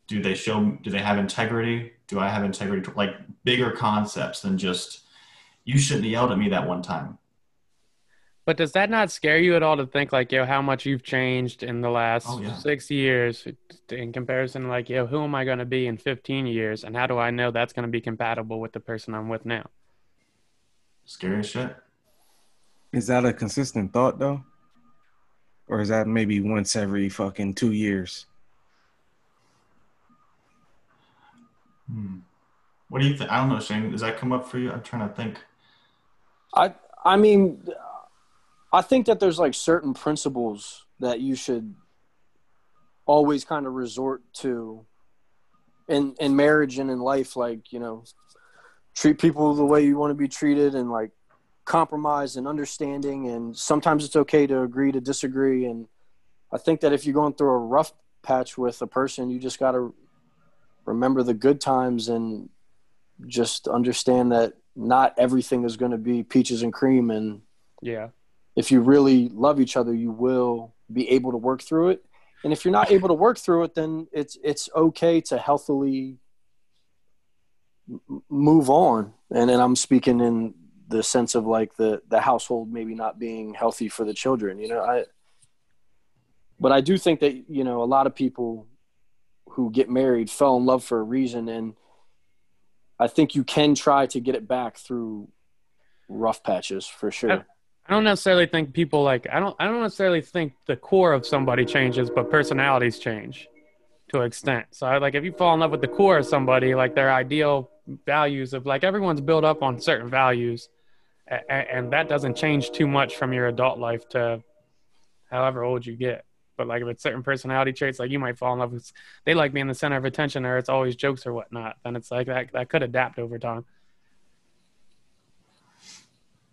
D: Do they show do they have integrity? Do i have integrity? Like bigger concepts than just you shouldn't have yelled at me that one time
A: but does that not scare you at all to think like, yo, how much you've changed in the last oh, yeah. six years in comparison? Like, yo, who am I going to be in 15 years? And how do I know that's going to be compatible with the person I'm with now?
D: Scary shit.
C: Is that a consistent thought though? Or is that maybe once every fucking two years?
D: Hmm. What do you think? I don't know, Shane. Does that come up for you? I'm trying to think.
B: I I mean, I think that there's like certain principles that you should always kind of resort to in in marriage and in life like you know treat people the way you want to be treated and like compromise and understanding and sometimes it's okay to agree to disagree and i think that if you're going through a rough patch with a person you just got to remember the good times and just understand that not everything is going to be peaches and cream and
A: Yeah.
B: If you really love each other you will be able to work through it. And if you're not able to work through it then it's it's okay to healthily move on. And then i'm speaking in the sense of like the the household maybe not being healthy for the children you know i but i do think that you know a lot of people who get married fell in love for a reason. And i think you can try to get it back through rough patches for sure
A: I don't necessarily think people like I don't I don't necessarily think the core of somebody changes, but personalities change to an extent. So I, like if you fall in love with the core of somebody, like their ideal values of like everyone's built up on certain values, and, and that doesn't change too much from your adult life to however old you get. But like if it's certain personality traits, like you might fall in love with, they like being the center of attention, or it's always jokes or whatnot. Then it's like that that could adapt over time.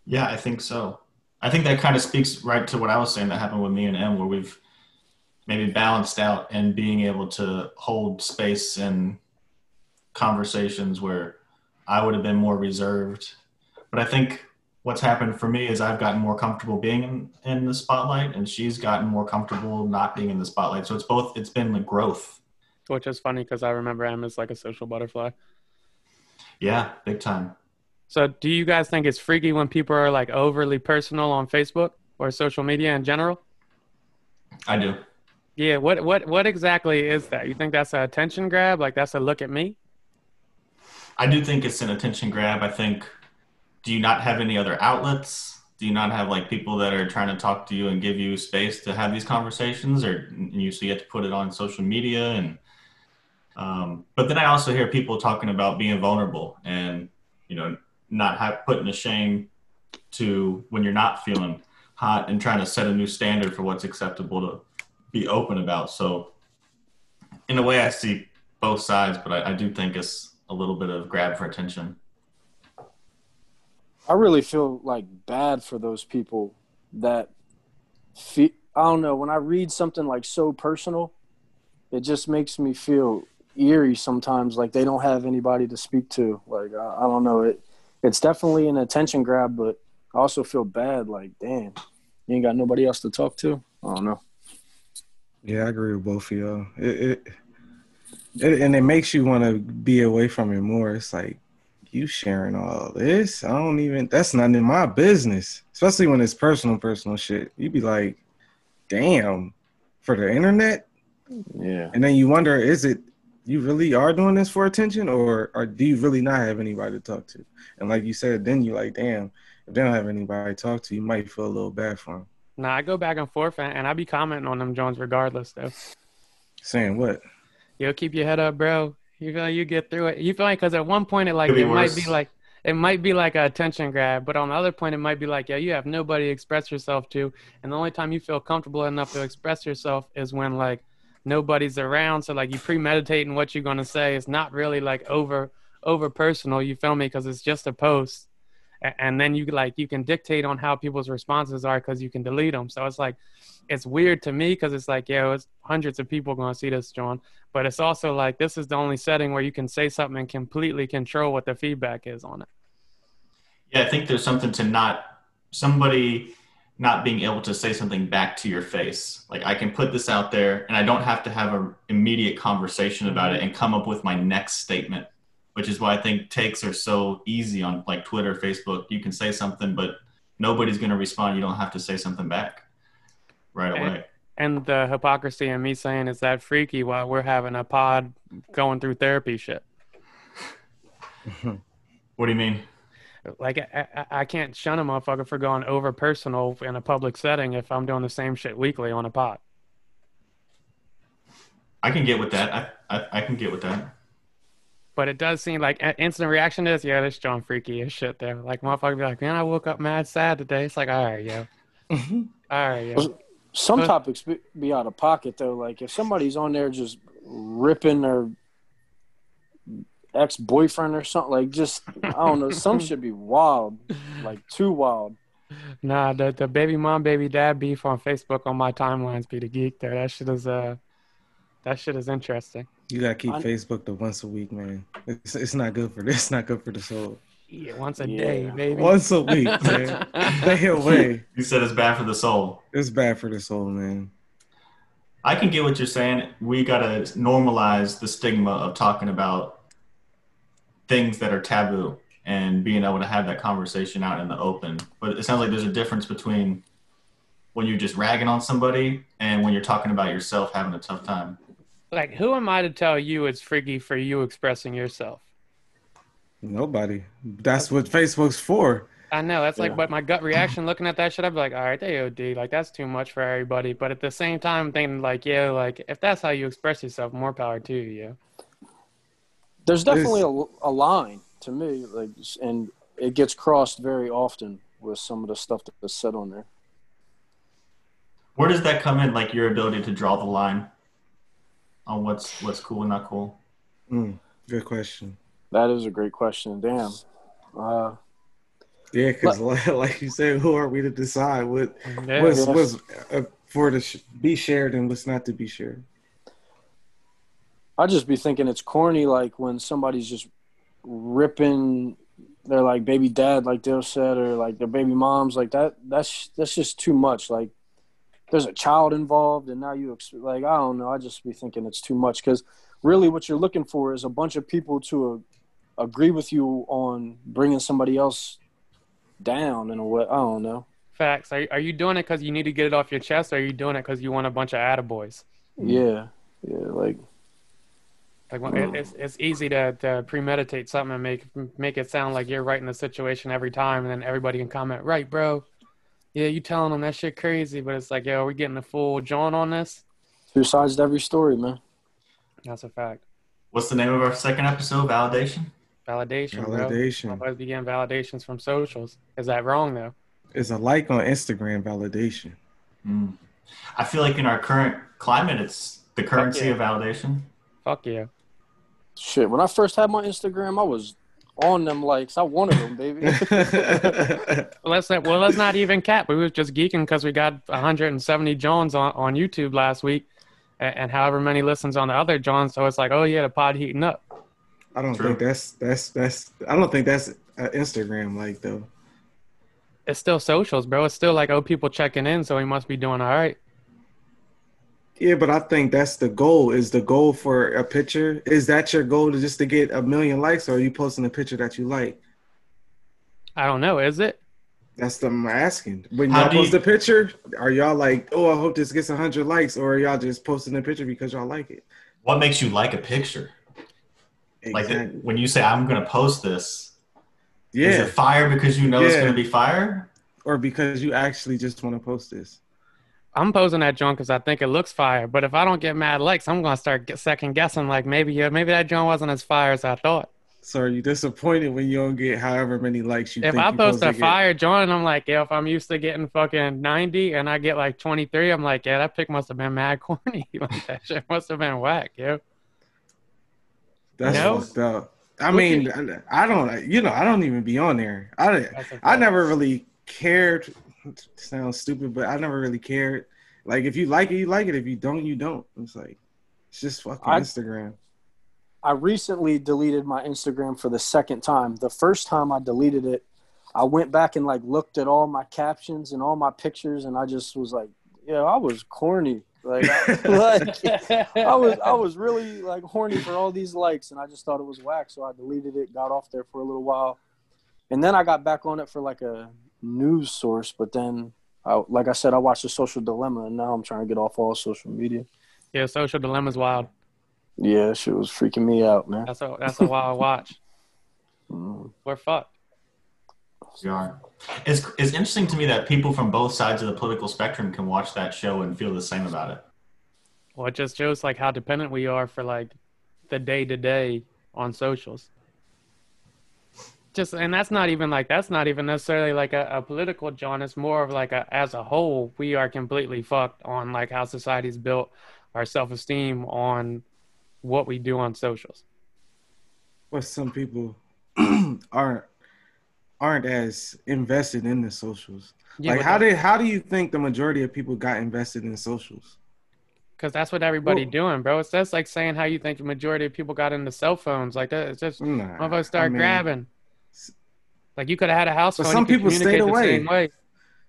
D: Yeah, I think so. I think that kind of speaks right to what I was saying that happened with me and Em, where we've maybe balanced out and being able to hold space and conversations where I would have been more reserved. But I think what's happened for me is I've gotten more comfortable being in, in the spotlight and she's gotten more comfortable not being in the spotlight. So it's both, it's been the growth.
A: Which is funny because I remember Em as like a social butterfly.
D: Yeah, big time.
A: So, do you guys think it's freaky when people are like overly personal on Facebook or social media in general?
D: I do.
A: Yeah. What what what exactly is that? You think that's a attention grab? Like that's a look at me?
D: I do think it's an attention grab. I think, do you not have any other outlets? Do you not have like people that are trying to talk to you and give you space to have these conversations, or you so you have to put it on social media and. Um, but then I also hear people talking about being vulnerable and you know not have, putting a shame to when you're not feeling hot and trying to set a new standard for what's acceptable to be open about. So, in a way, I see both sides, but I, I do think it's a little bit of grab for attention.
B: I really feel like bad for those people that feel, I don't know, when I read something like so personal, it just makes me feel eerie sometimes like they don't have anybody to speak to. Like I, I don't know, it it's definitely an attention grab, but I also feel bad like damn, you ain't got nobody else to talk to. I don't know.
C: Yeah, I agree with both of y'all. It, it, it and it makes you want to be away from it more. It's like you sharing all this. I don't even. That's not in my business. Especially when it's personal, personal shit. You'd be like, damn, for the internet.
B: Yeah.
C: And then you wonder, is it you really are doing this for attention, or or do you really not have anybody to talk to? And like you said, then you like, damn, if they don't have anybody to talk to, you might feel a little bad for them.
A: Nah, I go back and forth, and, and I be commenting on them Jones regardless, though.
C: Saying what?
A: Yo, keep your head up, bro. You feel like you get through it. You feel like because at one point it like
D: Could be
A: it might be like it might be like a attention grab, but on the other point it might be like yeah, you have nobody to express yourself to, and the only time you feel comfortable enough to express yourself is when like nobody's around. So like you premeditating what you're gonna say. It's not really like over over personal. You feel me? Because it's just a post, and then you like you can dictate on how people's responses are because you can delete them. So it's like it's weird to me because it's like yo, it's hundreds of people gonna see this, John. But it's also like this is the only setting where you can say something and completely control what the feedback is on it.
D: Yeah, I think there's something to not somebody not being able to say something back to your face. Like I can put this out there and I don't have to have an immediate conversation about it mm-hmm. and come up with my next statement, which is why I think takes are so easy on like Twitter, Facebook. You can say something, but nobody's going to respond. You don't have to say something back right
A: And-
D: away.
A: And the hypocrisy in me saying is that freaky while we're having a pod going through therapy shit.
D: What do you mean?
A: Like I, I, I can't shun a motherfucker for going over personal in a public setting if I'm doing the same shit weekly on a pot.
D: I can get with that. I, I, I can get with that.
A: But it does seem like instant reaction is, yeah, this John freaky as shit there. Like motherfucker be like, man, I woke up mad sad today. It's like, all right, yo. Mm-hmm. All right, yo.
B: Some
A: But-
B: topics be, be out of pocket though. Like if somebody's on there just ripping their ex boyfriend or something. Like just I don't know. Some should be wild, like too wild.
A: Nah, the the baby mom, baby dad beef on Facebook on my timelines be the geek there. That shit is uh, that shit is interesting.
C: You gotta keep
B: I'm-
C: Facebook to once a week, man. It's, it's not good for this. It's not good for the soul.
A: Yeah, once a
B: Yeah.
A: day, baby.
C: Once a week, man. Stay away.
D: You said it's bad for the soul.
C: It's bad for the soul, man.
D: I can get what you're saying. We gotta normalize the stigma of talking about things that are taboo and being able to have that conversation out in the open. But it sounds like there's a difference between when you're just ragging on somebody and when you're talking about yourself having a tough time.
A: Like, who am I to tell you it's freaky for you expressing yourself?
C: Nobody. That's what Facebook's for.
A: I know that's like,
B: Yeah.
A: but my gut reaction looking at that shit, I'd be like, all right, they OD, like that's too much for everybody. But at the same time, I'm thinking like, yeah, like if that's how you express yourself, more power to you.
B: There's definitely a, a line to me, like, and it gets crossed very often with some of the stuff that's said on there.
D: Where does that come in? Like your ability to draw the line on what's what's cool and not cool.
C: Mm, good question.
B: That is a great question. Damn. Uh,
C: Yeah, because like, like you said, who are we to decide what
A: Yeah.
C: what's,
B: Yes.
C: what's uh, for to sh- be shared and what's not to be shared?
B: I just be thinking it's corny, like when somebody's just ripping their like baby dad, like Dale said, or like their baby moms, like that. That's that's just too much. Like there's a child involved, and now you like I don't know. I just be thinking it's too much because really, what you're looking for is a bunch of people to uh, agree with you on bringing somebody else down in a way. I don't know.
A: Facts. Are are you doing it because you need to get it off your chest, or are you doing it because you want a bunch of attaboys?
B: Yeah, yeah, like
A: Like when, it, it's it's easy to, to premeditate something and make make it sound like you're right in the situation every time, and then everybody can comment, right, bro? Yeah, you telling them that shit crazy, but it's like, yo, are we getting the full John on this?
B: two sides to every story, man.
A: That's a fact.
D: What's the name of our second episode? Validation.
A: Validation, bro.
C: Validation.
A: Always be getting validations from socials. Is that wrong though?
C: It's a like on Instagram validation.
D: Mm. I feel like in our current climate, it's the currency
A: yeah.
D: of validation.
A: Fuck yeah.
B: Shit, when I first had my Instagram, I was on them likes. I wanted them, baby.
A: Let's not, well, let's not even cap. We was just geeking because we got 170 Jones on, on YouTube last week, and, and however many listens on the other Johns. So it's like, oh yeah, the pod heating up.
C: I don't
D: True.
C: think that's that's that's. I don't think that's uh, Instagram like though.
A: It's still socials, bro. It's still like, oh, people checking in, so he must be doing all right.
C: Yeah, but I think that's the goal. Is the goal for a picture? Is that your goal to just to get a million likes, or are you posting a picture that you like?
A: I don't know. Is it?
C: That's the I'm asking. When y'all
D: do you-
C: post a picture, are y'all like, oh, I hope this gets hundred likes, or are y'all just posting a picture because y'all like it?
D: What makes you like a picture? Like
C: Exactly.
D: when you say, "I'm going to post this," is
C: yeah,
D: it fire because you know it's going to be fire?
C: or because you actually just want to post this.
A: I'm posing that joint because I think it looks fire. But if I don't get mad likes, I'm gonna start get second guessing. Like maybe yeah, maybe that joint wasn't as fire as I thought.
C: So are you disappointed when you don't get however many likes you
A: If I post a fire joint, and I'm like, yeah, if I'm used to getting fucking 90 and I get like 23, I'm like, yeah, that pic must have been mad corny. like that shit must have been whack, yo.
C: That's
A: No?
C: fucked up. I mean, I don't, you know, I don't even be on there. I, I never really cared. Sounds stupid, but I never really cared. Like, if you like it, you like it. If you don't, you don't. It's like, it's just fucking
B: I-
C: Instagram.
B: I recently deleted my Instagram for the second time. The first time I deleted it, I went back and like looked at all my captions and all my pictures, and I just was like, "Yeah, I was corny." Like, like I was, I was really like horny for all these likes, and I just thought it was whack. So I deleted it, got off there for a little while, and then I got back on it for like a news source. But then, I, like I said, I watched the Social Dilemma, and now I'm trying to get off all social media.
A: yeah, social dilemma's wild.
B: Yeah, that shit was freaking me out, man.
A: That's a that's a wild watch.
B: Mm.
A: We're fucked.
D: We are. It's, it's interesting to me that people from both sides of the political spectrum can watch that show and feel the same about it.
A: Well, it just shows like how dependent we are for like the day to day on socials. Just and that's not even like that's not even necessarily like a, a political John. It's more of like a as a whole, we are completely fucked on like how society's built our self esteem on what we do on socials.
C: But some people aren't aren't as invested in the socials.
A: Yeah,
C: like how
A: that-
C: did how do you think the majority of people got invested in socials?
A: Because that's what everybody
C: Well-
A: doing, bro. It's just like saying how you think the majority of people got into cell phones. Like that, it's just
C: Nah,
A: motherfuckers start
C: I mean,
A: grabbing. Like you could have had a house
C: But
A: phone.
C: some people stayed away.
A: same way.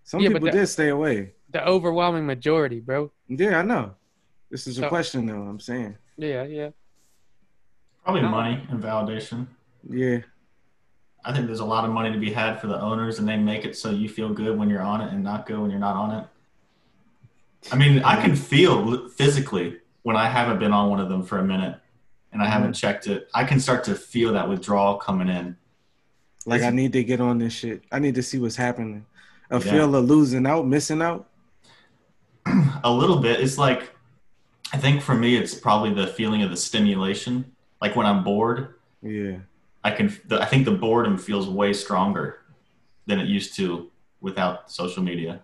C: Some
A: Yeah, but
C: people
A: that-
C: did stay away.
A: The overwhelming majority, bro.
C: Yeah, I know. This is a question though. I'm saying.
A: Yeah, yeah.
D: Probably
A: No.
D: money and validation.
C: Yeah.
D: I think there's a lot of money to be had for the owners, and they make it so you feel good when you're on it and not good when you're not on it. I mean, I can feel physically when I haven't been on one of them for a minute and I haven't mm-hmm. checked it. I can start to feel that withdrawal coming in.
C: Like
D: Is-
C: I need to get on this shit. I need to see what's happening. A
D: Yeah.
C: feel of losing out, missing out.
D: A little bit. It's like, I think for me, it's probably the feeling of the stimulation. Like when I'm bored,
C: Yeah.
D: I can. The, I think the boredom feels way stronger than it used to without social media.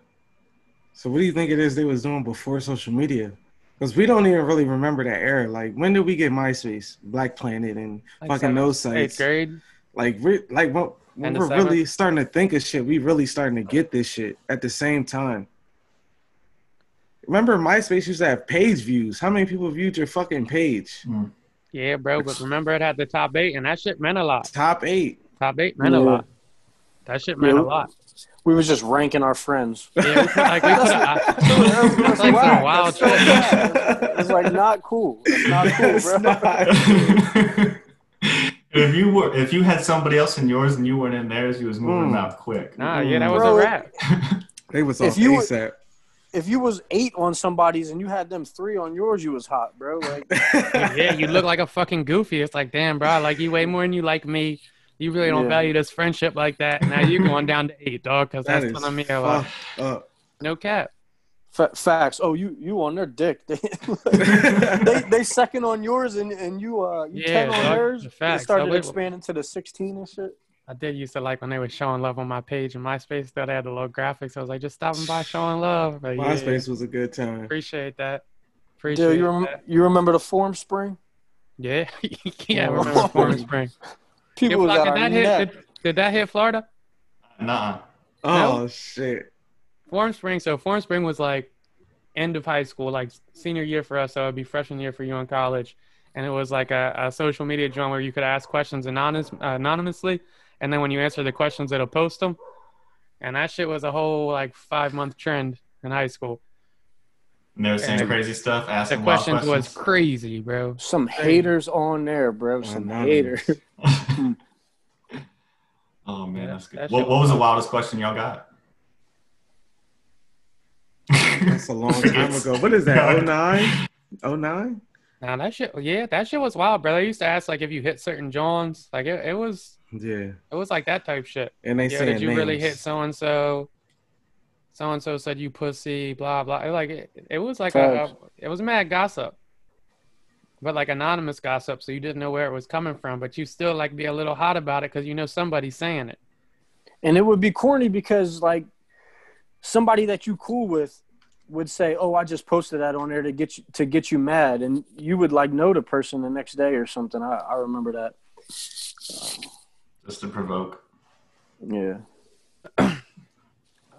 C: So what do you think it is they was doing before social media? Because we don't even really remember that era. Like when did we get MySpace, Black Planet, and
A: Like
C: fucking
A: seventh-
C: those
A: Eighth
C: sites?
A: grade.
C: Like we're like when, when we're
A: seventh?
C: really starting to think of shit, we really starting to get this shit at the same time. Remember MySpace used to have page views. How many people viewed your fucking page? Hmm.
A: Yeah, bro. But remember, it had the top eight, and that shit meant a lot.
C: Top eight.
A: Top eight meant a lot. That shit meant
B: Yeah.
A: a lot.
B: We was just ranking our friends.
A: Yeah, we could, like we could uh, have.
B: That's
A: That's like some wild shit.
B: It's like not cool. It's not cool,
C: It's
B: bro.
C: not.
D: If you were, if you had somebody else in yours and you weren't in theirs, you was moving
C: Mm.
D: out quick.
A: Nah, yeah, that was
B: Bro,
A: a
B: it-
A: wrap.
C: They was
B: If
C: off
B: you-
C: ASAP.
B: If you was eight on somebody's and you had them three on yours, you was hot, bro. Like
A: Yeah, you look like a fucking goofy. It's like, damn, bro, I like you way more than you like me. You really don't
B: Yeah.
A: value this friendship like that. Now you going down to eight, dog, because
C: That
A: that's
C: is
A: telling me a lot. No cap.
B: Fa- facts. Oh, you you on their dick. They, they they second on yours and and you uh you
A: Yeah,
B: ten on
A: dog.
B: theirs.
A: The
B: It
A: facts.
B: started
A: Oh,
B: expanding to the sixteen and shit.
A: I did used to like when they were showing love on my page in MySpace. Though they had the little graphics. I was like, just stopping by showing love. But yeah,
C: MySpace was a good time.
A: appreciate that. Appreciate
B: Dude, you rem-
A: that.
B: you remember the form spring?
A: Yeah, yeah. I remember Form Spring.
B: People
A: Did,
B: was at
A: did that hit? Did, did that hit Florida?
D: Nuh-uh.
C: Oh shit.
A: Form Spring. So Form Spring was like end of high school, like senior year for us. So it'd be freshman year for you in college. And it was like a, a social media joint where you could ask questions anonymous, anonymously, and then when you answer the questions, it'll post them. And that shit was a whole like five month trend in high school.
D: And they were saying
A: And
D: crazy stuff, asking wild
A: questions was crazy, bro.
B: Some haters on there, bro. Some
C: Anonymous.
B: haters.
D: oh man,
A: Yeah,
D: that's good.
A: that
D: What, what was the wildest question y'all got?
C: That's a long time ago. What is that? 09? 09?
A: Now that shit, yeah, that shit was wild, bro. They used to ask like if you hit certain Johns, like it, it was,
C: Yeah.
A: it was like that type shit.
C: And they
A: yeah, did you really hit so and so? So and so said you pussy, blah blah. It, like it, it was like
B: Facts.
A: a, it was mad gossip, but like anonymous gossip, so you didn't know where it was coming from, but you still like be a little hot about it because you know somebody's saying it.
B: And it would be corny because like somebody that you cool with would say, "Oh, I just posted that on there to get you to get you mad," and you would like know the person the next day or something. I, I remember that.
D: Just to provoke.
B: Yeah.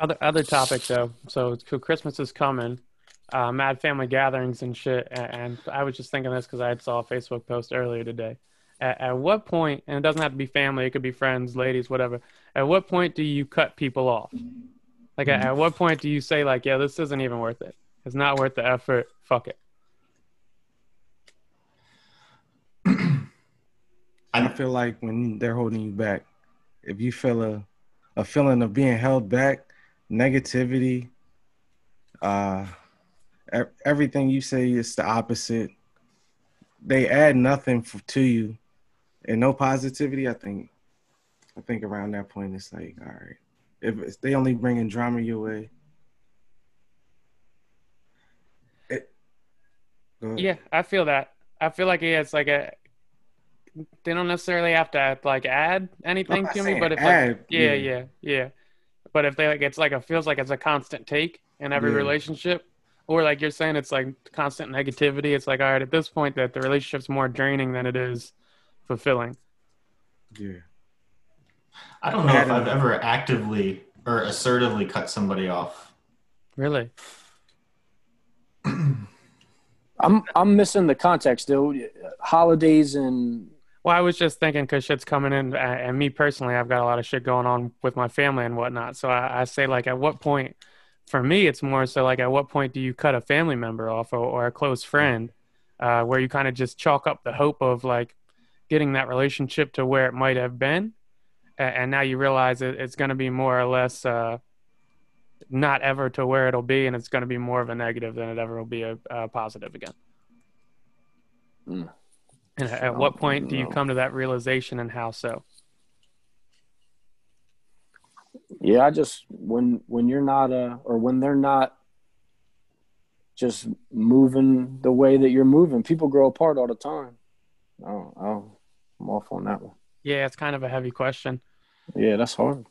A: Other other topic though, so so Christmas is coming, uh, mad family gatherings and shit, and, and I was just thinking this because I saw a Facebook post earlier today. At, at what point, and it doesn't have to be family, it could be friends, ladies, whatever. At what point do you cut people off? Like, at, at what point do you say like, yeah, this isn't even worth it. It's not worth the effort. Fuck it.
C: I feel like when they're holding you back, if you feel a, a feeling of being held back, negativity, uh, everything you say is the opposite. They add nothing f to you, and no positivity. I think, I think around that point it's like, all right, if it's, they only bringing drama your way. It.
A: Yeah, I feel that. I feel like yeah, it's like a. They don't necessarily have to like add anything to me, but if
C: add,
A: like yeah,
C: yeah.
A: yeah, yeah, but if they like, it's like it feels like it's a constant take in every
C: Yeah.
A: relationship, or like you're saying, it's like constant negativity. It's like all right, at this point, that the relationship's more draining than it is fulfilling.
C: Yeah.
D: I don't know if I've ever actively or assertively cut somebody off.
A: Really?
B: I'm I'm missing the context, though. Holidays and
A: Well, I was just thinking because shit's coming in, and me personally, I've got a lot of shit going on with my family and whatnot. So I, I say, like, at what point, for me, it's more so like, at what point do you cut a family member off or, or a close friend, uh, where you kind of just chalk up the hope of like getting that relationship to where it might have been, and, now you realize it, it's going to be more or less uh, not ever to where it'll be, and it's going to be more of a negative than it ever will be a, a positive again.
B: Mm.
A: And at what point do you come to that realization, and how so?
B: yeah, I just when when you're not uh or when they're not just moving the way that you're moving, people grow apart all the time. Oh, oh I'm off on that one.
A: Yeah, it's kind of a heavy question.
B: Yeah, that's hard.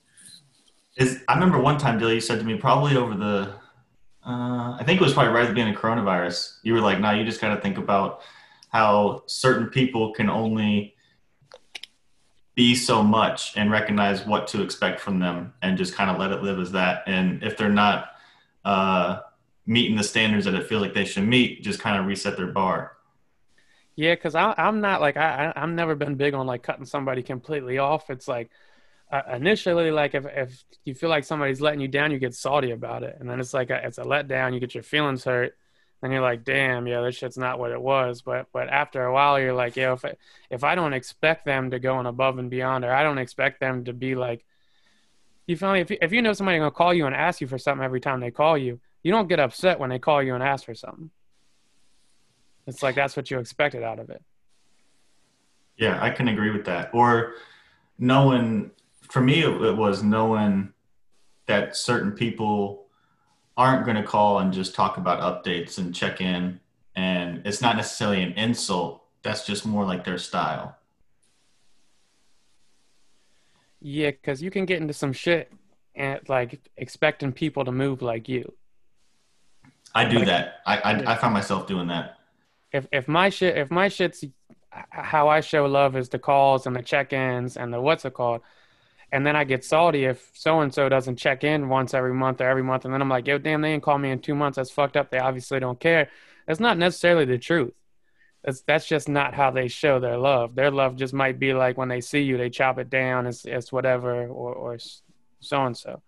D: Is I remember one time, Dilly, you said to me probably over the, uh, I think it was probably right at the beginning of coronavirus. You were like, "No, you just got to think about how certain people can only be so much and recognize what to expect from them, and just kind of let it live as that. And if they're not uh, meeting the standards that it feels like they should meet, just kind of reset their bar."
A: Yeah, because I'm not like I I- I've never been big on like cutting somebody completely off. It's like uh, initially like if if you feel like somebody's letting you down, you get salty about it, and then it's like a, it's a letdown. You get your feelings hurt, and you're like, damn, yeah, this shit's not what it was. But but after a while, you're like, yeah, if I, if I don't expect them to go on above and beyond, or I don't expect them to be like, you me? If you, if you know somebody gonna call you and ask you for something every time they call you, you don't get upset when they call you and ask for something. It's like that's what you expected out of it.
D: Yeah, I can agree with that. Or knowing, for me, it, it was knowing that certain people aren't going to call and just talk about updates and check in. And it's not necessarily an insult, that's just more like their style.
A: Yeah, because you can get into some shit and like expecting people to move like you.
D: I do
A: Like-
D: that. I, I, I find myself doing that.
A: If if my shit if my shit's how I show love is the calls and the check-ins and the what's it called, and then I get salty if so and so doesn't check in once every month or every month, and then I'm like, yo, damn, they didn't call me in two months. That's fucked up. They obviously don't care. That's not necessarily the truth. That's that's just not how they show their love. Their love just might be like when they see you, they chop it down. It's it's whatever or or so and so.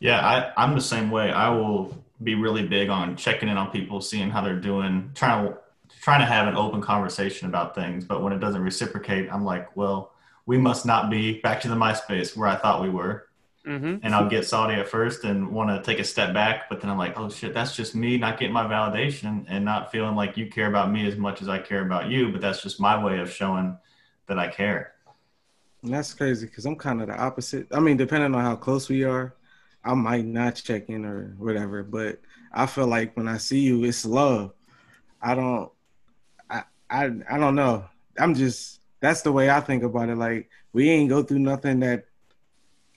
D: Yeah, I, I'm the same way. I will be really big on checking in on people, seeing how they're doing, trying to trying to have an open conversation about things. But when it doesn't reciprocate, I'm like, well, we must not be back to the MySpace where I thought we were.
A: hmm
D: And I'll get salty at first and want to take a step back, but then I'm like, oh shit, that's just me not getting my validation and not feeling like you care about me as much as I care about you. But that's just my way of showing that I care.
C: And that's crazy because I'm kind of the opposite. I mean, depending on how close we are, I might not check in or whatever. But I feel like when I see you, it's love. I don't, I, I, I don't know. I'm just that's the way I think about it. Like we ain't go through nothing that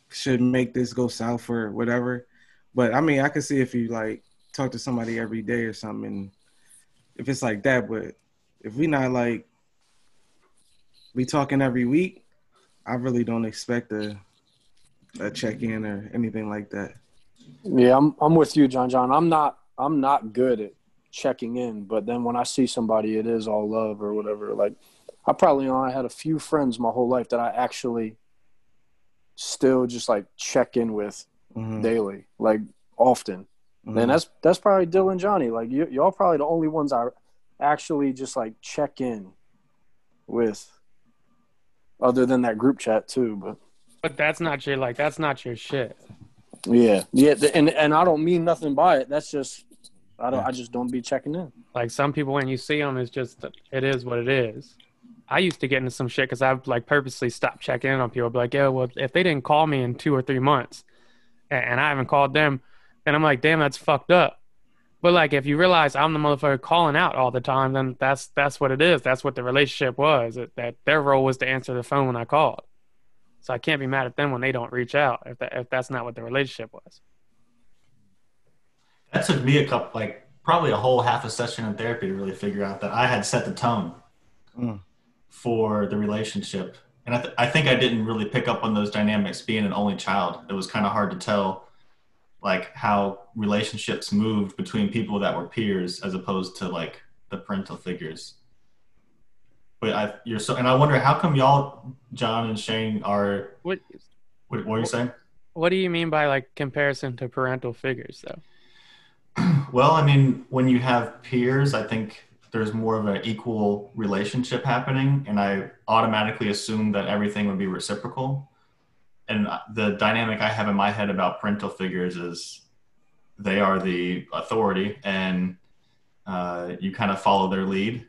C: should make this go south or whatever. But I mean, I can see if you like talk to somebody every day or something, and if it's like that. But if we not like we talking every week, I really don't expect a a check in or anything like that.
B: Yeah, I'm I'm with you, John. John, I'm not I'm not good at checking in, but then when I see somebody, it is all love or whatever. Like I probably only had a few friends my whole life that I actually still just like check in with
C: Mhm,
B: daily, like often.
C: mhm.
B: And that's that's probably Dylan, Johnny. Like you, y'all probably the only ones I actually just like check in with, other than that group chat too. But
A: But that's not your like that's not your shit.
B: yeah, yeah, th- and and I don't mean nothing by it. That's just I don't. I just don't be checking in.
A: Like some people, when you see them, it's just it is what it is. I used to get into some shit because I've like purposely stopped checking in on people. I'd be like, yeah, well, if they didn't call me in two or three months, a- and I haven't called them, then I'm like, damn, that's fucked up. But like, if you realize I'm the motherfucker calling out all the time, then that's that's what it is. That's what the relationship was. That, that their role was to answer the phone when I called. So I can't be mad at them when they don't reach out if that, if that's not what the relationship was.
D: That took me a couple, like probably a whole half a session in therapy to really figure out that I had set the tone.
C: Mm.
D: For the relationship. And I, th- I think I didn't really pick up on those dynamics being an only child. It was kind of hard to tell like how relationships moved between people that were peers as opposed to like the parental figures. But I, you're so, and I wonder how come y'all, John and Shane, are.
A: What
D: What, what are you saying?
A: What do you mean by like comparison to parental figures, though?
D: Well, I mean, when you have peers, I think there's more of an equal relationship happening, and I automatically assume that everything would be reciprocal. And the dynamic I have in my head about parental figures is they are the authority, and uh, you kind of follow their lead.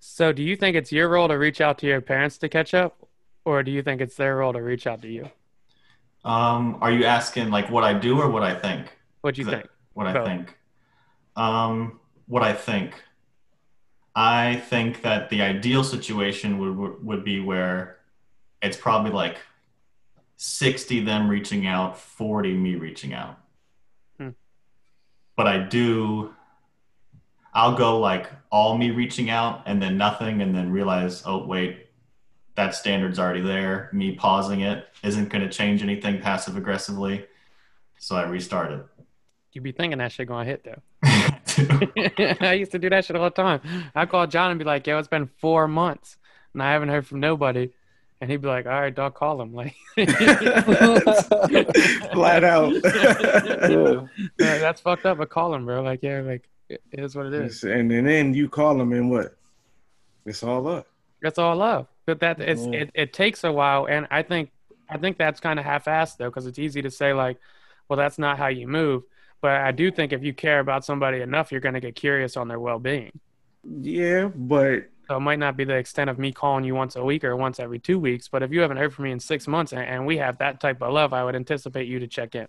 A: So, do you think it's your role to reach out to your parents to catch up, or do you think it's their role to reach out to you?
D: Um, are you asking like what I do or what I think?
A: What do you think?
D: What I think. Um, what I think. I think that the ideal situation would would- be where it's probably like sixty them reaching out, forty me reaching out.
A: Hmm.
D: But I do. I'll go like all me reaching out and then nothing, and then realize, oh wait, that standard's already there. Me pausing it isn't going to change anything passive aggressively, so I restarted.
A: You'd be thinking that shit gonna hit though. I used to do that shit all the time. I call John and be like, "Yo, it's been four months and I haven't heard from nobody," and he'd be like, "All right, dog, call him." Like,
C: Flat out.
B: yeah.
A: Yeah, that's fucked up. But call him, bro. Like, yeah, like it is what it is.
C: and, and then you call him, and what? It's all up.
A: That's all love. But that it's
B: Yeah.
A: it, it takes a while, and I think I think that's kind of half-assed though, because it's easy to say like, "Well, that's not how you move." But I do think if you care about somebody enough, you're gonna get curious on their well-being.
C: Yeah, but
A: So it might not be the extent of me calling you once a week or once every two weeks, but if you haven't heard from me in six months and, and we have that type of love, I would anticipate you to check in.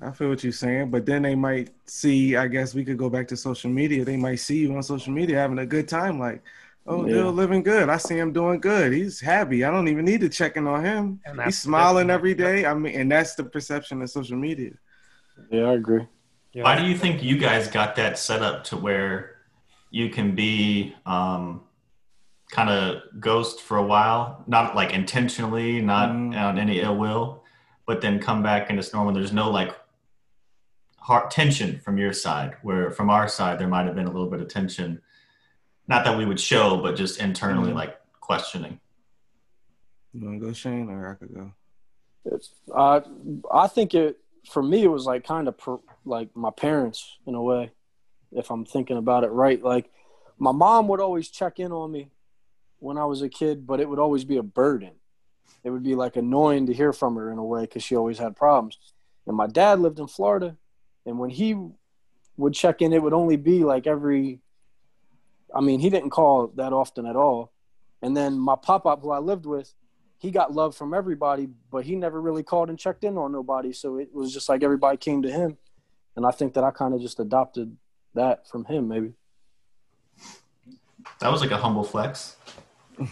C: I feel what you're saying. But then they might see. I guess we could go back to social media. They might see you on social media having a good time. Like, oh,
B: Yeah.
C: Dill living good. I see him doing good. He's happy. I don't even need to check in on him.
A: And
C: He's smiling every day. I mean, and that's the perception of social media.
B: Yeah, I agree.
A: Yeah.
D: Why do you think you guys got that set up to where you can be um, kind of ghost for a while, not like intentionally, not
C: Mm.
D: on any ill will, but then come back and it's normal? There's no like heart tension from your side, where from our side there might have been a little bit of tension. Not that we would show, but just internally,
C: Mm.
D: like questioning.
C: You want to go, Shane, or I could go?
B: It's, uh, I think it for me it was like kind of per, like my parents in a way, if I'm thinking about it right. Like my mom would always check in on me when I was a kid, but it would always be a burden. It would be like annoying to hear from her in a way because she always had problems. And my dad lived in Florida, and when he would check in, it would only be like every. I mean, he didn't call that often at all. And then my pop up, who I lived with, he got love from everybody, but he never really called and checked in on nobody. So it was just like everybody came to him. And I think that I kind of just adopted that from him, maybe.
D: That was like a humble flex.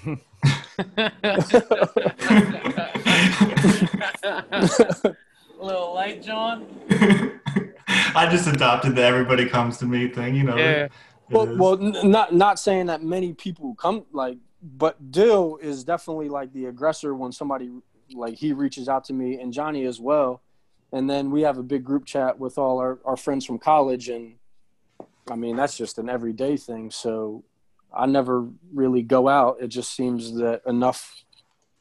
A: Little light, John.
D: I just adopted the everybody comes to me thing, you know.
A: Yeah.
B: Well, well, n- not not saying that many people come like, but Dill is definitely like the aggressor when somebody like he reaches out to me and Johnny as well, and then we have a big group chat with all our our friends from college, and I mean that's just an everyday thing. So I never really go out. It just seems that enough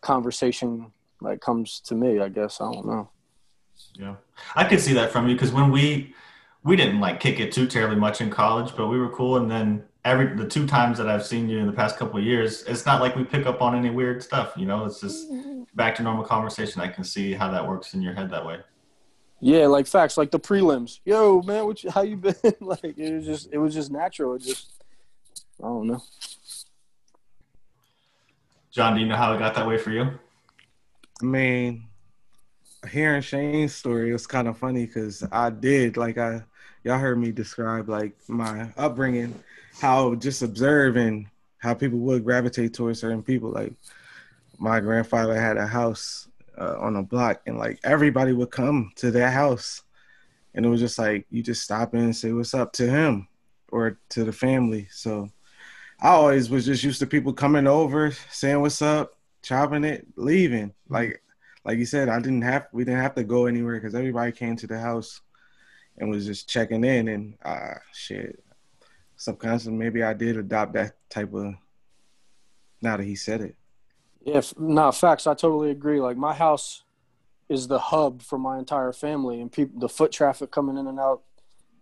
B: conversation like comes to me. I guess I don't know.
D: Yeah, I could see that from you because when we we didn't like kick it too terribly much in college, but we were cool. And then every the two times that I've seen you in the past couple of years, it's not like we pick up on any weird stuff. You know, it's just mm-hmm. back to normal conversation. I can see how that works in your head that way.
B: Yeah, like facts, like the prelims. Yo, man, what you, how you been? like it was just, it was just natural. It just, I don't know.
D: John, do you know how it got that way for you?
C: I mean, hearing Shane's story was kind of funny because I did like I y'all heard me describe like my upbringing, how just observing how people would gravitate towards certain people. Like my grandfather had a house uh, on a block, and like everybody would come to that house, and it was just like you just stop in and say what's up to him or to the family. So I always was just used to people coming over, saying what's up, chopping it, leaving. Like like you said, I didn't have we didn't have to go anywhere because everybody came to the house and was just checking in and uh shit. Subconsciously maybe I did adopt that type of now that he said it.
B: Yeah, no facts. I totally agree. Like my house is the hub for my entire family, and people, the foot traffic coming in and out,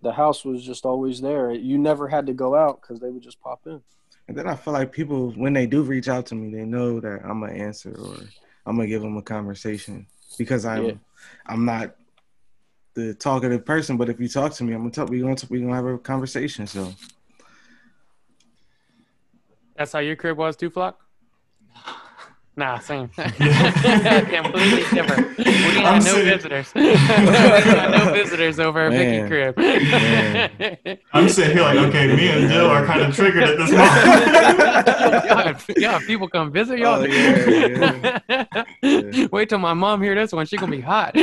B: the house was just always there. You never had to go out because they would just pop in.
C: And then I feel like people, when they do reach out to me, they know that I'm gonna answer or I'm gonna give them a conversation because I'm
B: Yeah.
C: I'm not the talkative person. But if you talk to me, I'm gonna talk. We gonna we gonna have a conversation. So
A: That's how your crib was too, Flock? Nah, same. Completely different. We
D: I'm
A: had no
D: sitting-
A: visitors. we had no visitors over at Vicky
C: Man.
A: crib.
D: I'm sitting here like, okay, me and Dill are kind of triggered at this moment.
A: yeah, yeah, people come visit y'all.
C: Oh, yeah, Yeah.
A: Wait till my mom hear this one. She gonna be hot.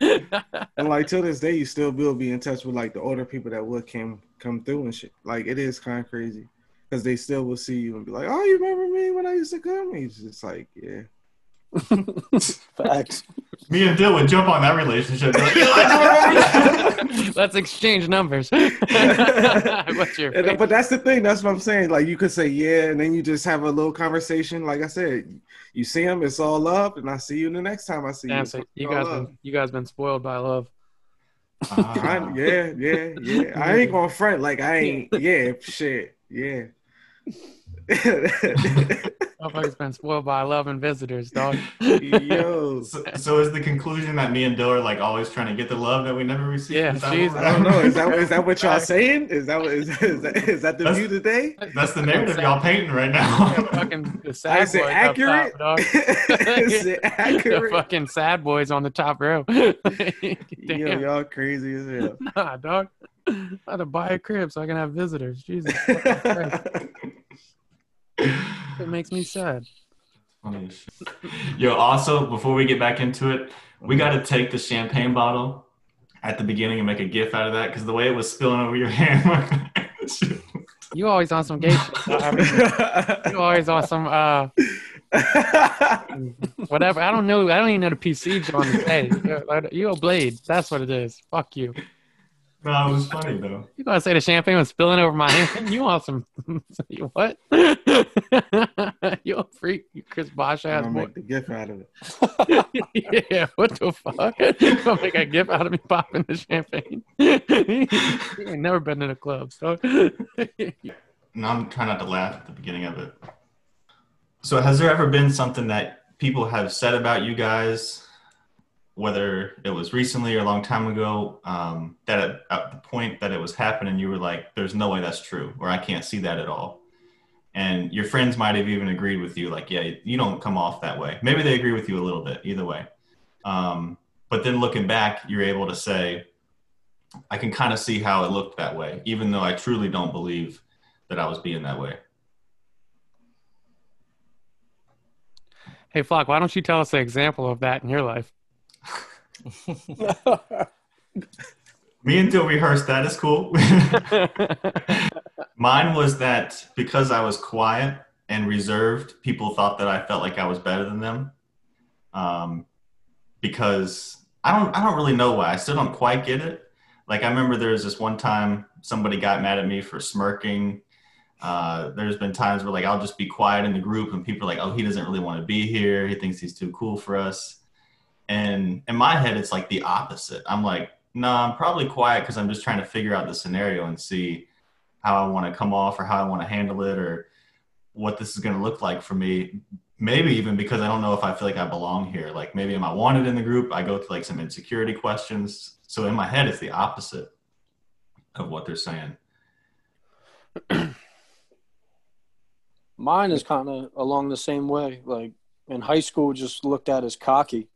C: and like till this day, you still will be in touch with like the older people that would came come through and shit. Like it is kind of crazy because they still will see you and be like, "Oh, you remember me when I used to come?" It's just like, yeah.
B: Facts.
D: me and Dill would jump on that relationship. Be like, "Yo, I remember."
A: Let's exchange numbers. What's your
C: And, but that's the thing. That's what I'm saying. Like you could say yeah, and then you just have a little conversation. Like I said, you see them, it's all up, and I see you the next time I see
A: Damn,
C: you.
A: so you guys been you guys been spoiled by love.
C: I,
D: Ah.
C: yeah, yeah, yeah. I ain't gonna front like I ain't. Yeah, shit. Yeah.
A: Motherfuckers been spoiled by love and visitors, dog.
C: Yo,
D: So, so is the conclusion that me and Dill are like always trying to get the love that we never receive?
A: Yeah,
D: Is that
A: Jesus.
D: what
C: I don't know. Is that is that what y'all saying? Is that what is, is, that, is that the
D: That's-
C: view today?
D: That's the narrative y'all painting right
A: Yeah,
D: now.
A: fucking the sad
C: Is
A: boys up
C: accurate?
A: top, dog.
C: is it
A: the
C: accurate?
A: fucking sad boys on the top row.
C: Yo, y'all crazy as hell.
A: nah, dog. I had to buy a crib so I can have visitors. Jesus, fucking Christ. It makes me sad.
D: Funny. Yo, also before we get back into it, we got to take the champagne bottle at the beginning and make a gif out of that because the way it was spilling over your hand.
A: You always on some gay shit. I mean, you always on some uh whatever. I don't know. I don't even know the PC on the say. You're- You a blade. That's what it is. Fuck you.
D: No, it was funny though.
A: You gonna say the champagne was spilling over my hand? You want some? what? you a freak, you Chris Bosh ass
C: I'll
A: boy.
C: make the gift out of it.
A: yeah, what the fuck? You gonna make a gift out of me popping the champagne? you ain't never been in a club, so.
D: No, I'm trying not to laugh at the beginning of it. So, has there ever been something that people have said about you guys, whether it was recently or a long time ago, um, that at, at the point that it was happening, you were like, "There's no way that's true," or "I can't see that at all," and your friends might have even agreed with you, like, "Yeah, you don't come off that way." Maybe they agree with you a little bit, either way. Um, but then looking back, you're able to say, "I can kind of see how it looked that way," even though I truly don't believe that I was being that way.
A: hey, Flock, why don't you tell us an example of that in your life?
D: Me and Dill rehearsed that. It's cool. Mine was that because I was quiet and reserved, people thought that I felt like I was better than them. Um, because I don't, I don't really know why. I still don't quite get it. Like I remember there was this one time somebody got mad at me for smirking. Uh, there's been times where like I'll just be quiet in the group and people are like, "Oh, he doesn't really want to be here. He thinks he's too cool for us." And in my head, it's like the opposite. I'm like, no, I'm probably quiet because I'm just trying to figure out the scenario and see how I want to come off or how I want to handle it or what this is going to look like for me. Maybe even because I don't know if I feel like I belong here. Like maybe am I wanted in the group? I go through like some insecurity questions. So in my head, it's the opposite of what they're saying.
B: Mine is kind of along the same way. Like in high school, just looked at as cocky,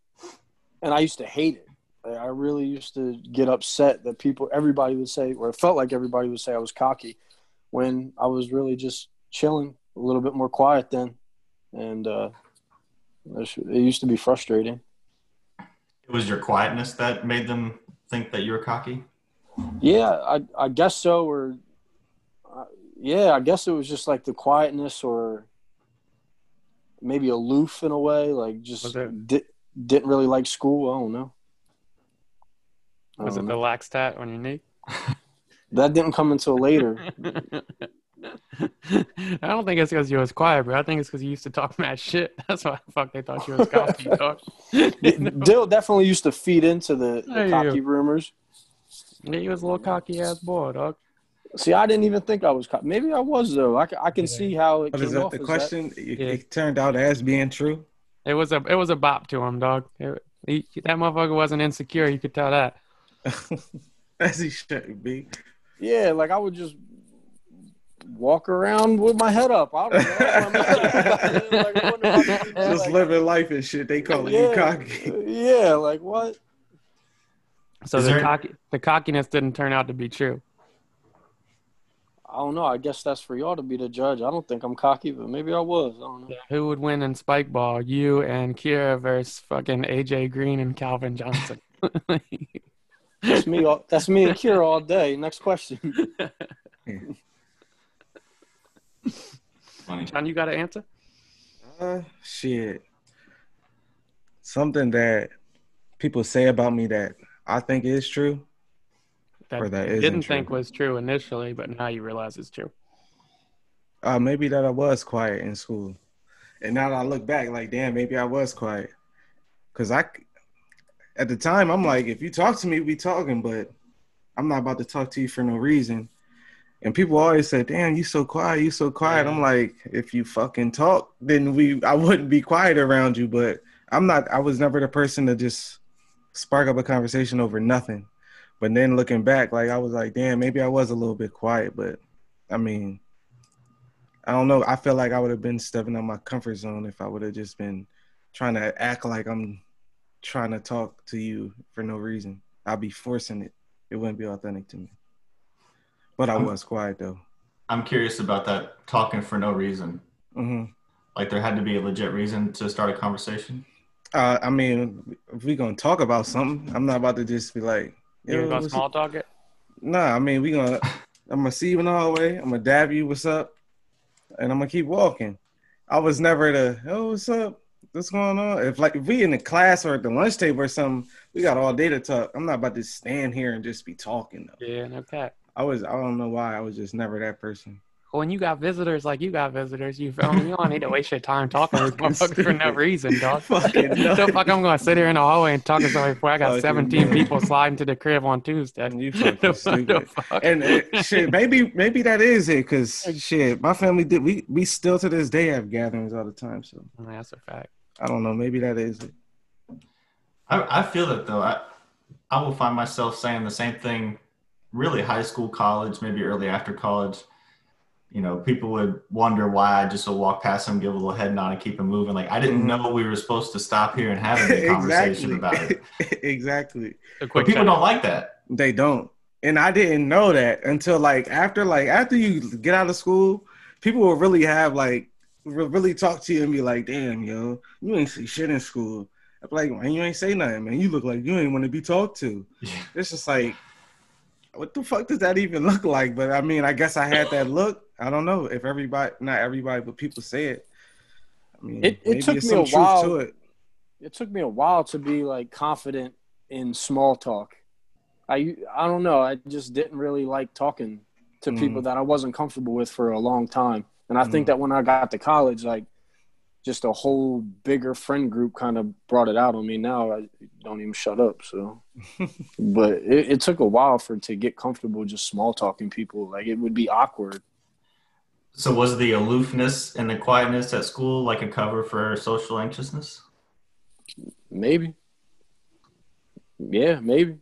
B: and I used to hate it. I really used to get upset that people, everybody would say, or it felt like everybody would say I was cocky, when I was really just chilling, a little bit more quiet then, and uh, it used to be frustrating.
D: It was your quietness that made them think that you were cocky.
B: Yeah, I I guess so. Or yeah, I guess it was just like the quietness or maybe aloof in a way, like just
A: Was
B: di- didn't really like school. I don't know. I
A: Was it
B: don't
A: the
B: know.
A: lax tat on your knee?
B: that didn't come until later.
A: I don't think it's because you was quiet, bro. I think it's because you used to talk mad shit. That's why the fuck they thought you was cocky, dog. You know?
B: Dill definitely used to feed into the, the cocky
A: go.
B: rumors.
A: Yeah, you was a little cocky ass boy, dog.
B: See, I didn't even think I was. Co- Maybe I was though. I, I can
A: Yeah.
B: see how it
C: What
B: came
C: is that?
B: off
C: The
B: as that.
C: question it,
A: Yeah.
C: it turned out as being true.
A: It was a it was a bop to him, dog. It- he, that motherfucker wasn't insecure. You could tell that.
C: as he should be.
B: Yeah, like I would just walk around with my head up. I don't know. like, I wonder if I could do that,
C: Just
B: like-
C: living life and shit. They call you
B: Yeah.
C: cocky.
B: Yeah, like what?
A: So
D: Is
A: the
D: there-
A: cocky the cockiness didn't turn out to be true.
B: I don't know. I guess that's for y'all to be the judge. I don't think I'm cocky, but maybe I was. I don't know.
A: Who would win in spike ball? You and Kira versus fucking AJ Green and Calvin Johnson.
B: That's me. All, that's me and Kira all day. Next question.
D: Funny.
A: John, you got an answer?
C: Uh, shit. Something that people say about me that I think is true.
A: That
C: Or that
A: didn't
C: true.
A: think was true initially, but now you realize it's true.
C: Uh, maybe that I was quiet in school, and now that I look back, like, damn, maybe I was quiet. Cause I, at the time, I'm like, if you talk to me, we talking, but I'm not about to talk to you for no reason. And people always say, "Damn, you so quiet, you so quiet."
A: Yeah.
C: I'm like, if you fucking talk, then we, I wouldn't be quiet around you. But I'm not. I was never the person to just spark up a conversation over nothing. But then looking back, like I was like, damn, maybe I was a little bit quiet. But I mean, I don't know. I feel like I would have been stepping out my comfort zone if I would have just been trying to act like I'm trying to talk to you for no reason. I'd be forcing it. It wouldn't be authentic to me. But I
D: I'm-
C: was quiet though.
D: I'm curious about that talking for no reason.
C: hmm
D: Like there had to be a legit reason to start a conversation.
C: Uh, I mean, if we gonna talk about something, I'm not about to just be like,
A: You
C: "Yo,
A: gonna small talk it?
C: Nah, I mean we gonna. I'm gonna see you in the hallway. I'm gonna dab you. What's up? And I'm gonna keep walking. I was never the. Oh, what's up? What's going on? If like if we in the class or at the lunch table or something, we got all day to talk. I'm not about to stand here and just be talking though.
A: Yeah, no cap.
C: I was. I don't know why. I was just never that person.
A: When you got visitors like you got visitors, you feel me? You don't need to waste your time talking to
C: Fucking
A: motherfuckers for no reason, dog.
C: Fucking
A: the
C: nuts.
A: fuck I'm gonna sit here in the hallway and talk to somebody before I got
C: Fucking
A: 17
C: nuts.
A: people sliding to the crib on Tuesday.
C: You fucking stupid.
A: fuck?
C: And uh, shit, maybe maybe that is it. Cause shit, my family did. We we still to this day have gatherings all the time. So
A: That's a fact.
C: I don't know. Maybe that is it.
D: I, I feel it though. I I will find myself saying the same thing. Really, high school, college, maybe early after college. You know, people would wonder why I just would walk past them, give a little head nod, and keep it moving. Like I didn't
C: Mhm.
D: know we were supposed to stop here and have a conversation about it.
C: exactly.
A: A
D: But people
A: shout-
D: don't like that.
C: They don't. And I didn't know that until like after like after you get out of school, people will really have like really talk to you and be like, "Damn, yo, you ain't see shit in school." I'm like, "Man, you ain't say nothing, man. You look like you ain't want to be talked to."
D: Yeah.
C: It's just like, what the fuck does that even look like? But I mean, I guess I had that look. I don't know if everybody, not everybody, but people say it. I mean,
B: It- it took me a while.
C: to it.
B: it took me a while to be like confident in small talk. I I don't know. I just didn't really like talking to
C: Mm.
B: people that I wasn't comfortable with for a long time. And I think
C: Mm.
B: that when I got to college, like just a whole bigger friend group kind of brought it out on me. Now I don't even shut up. So, but it, it took a while for to get comfortable just small talking people. Like it would be awkward.
D: So was the aloofness and the quietness at school like a cover for social anxiousness?
B: Maybe. Yeah, maybe.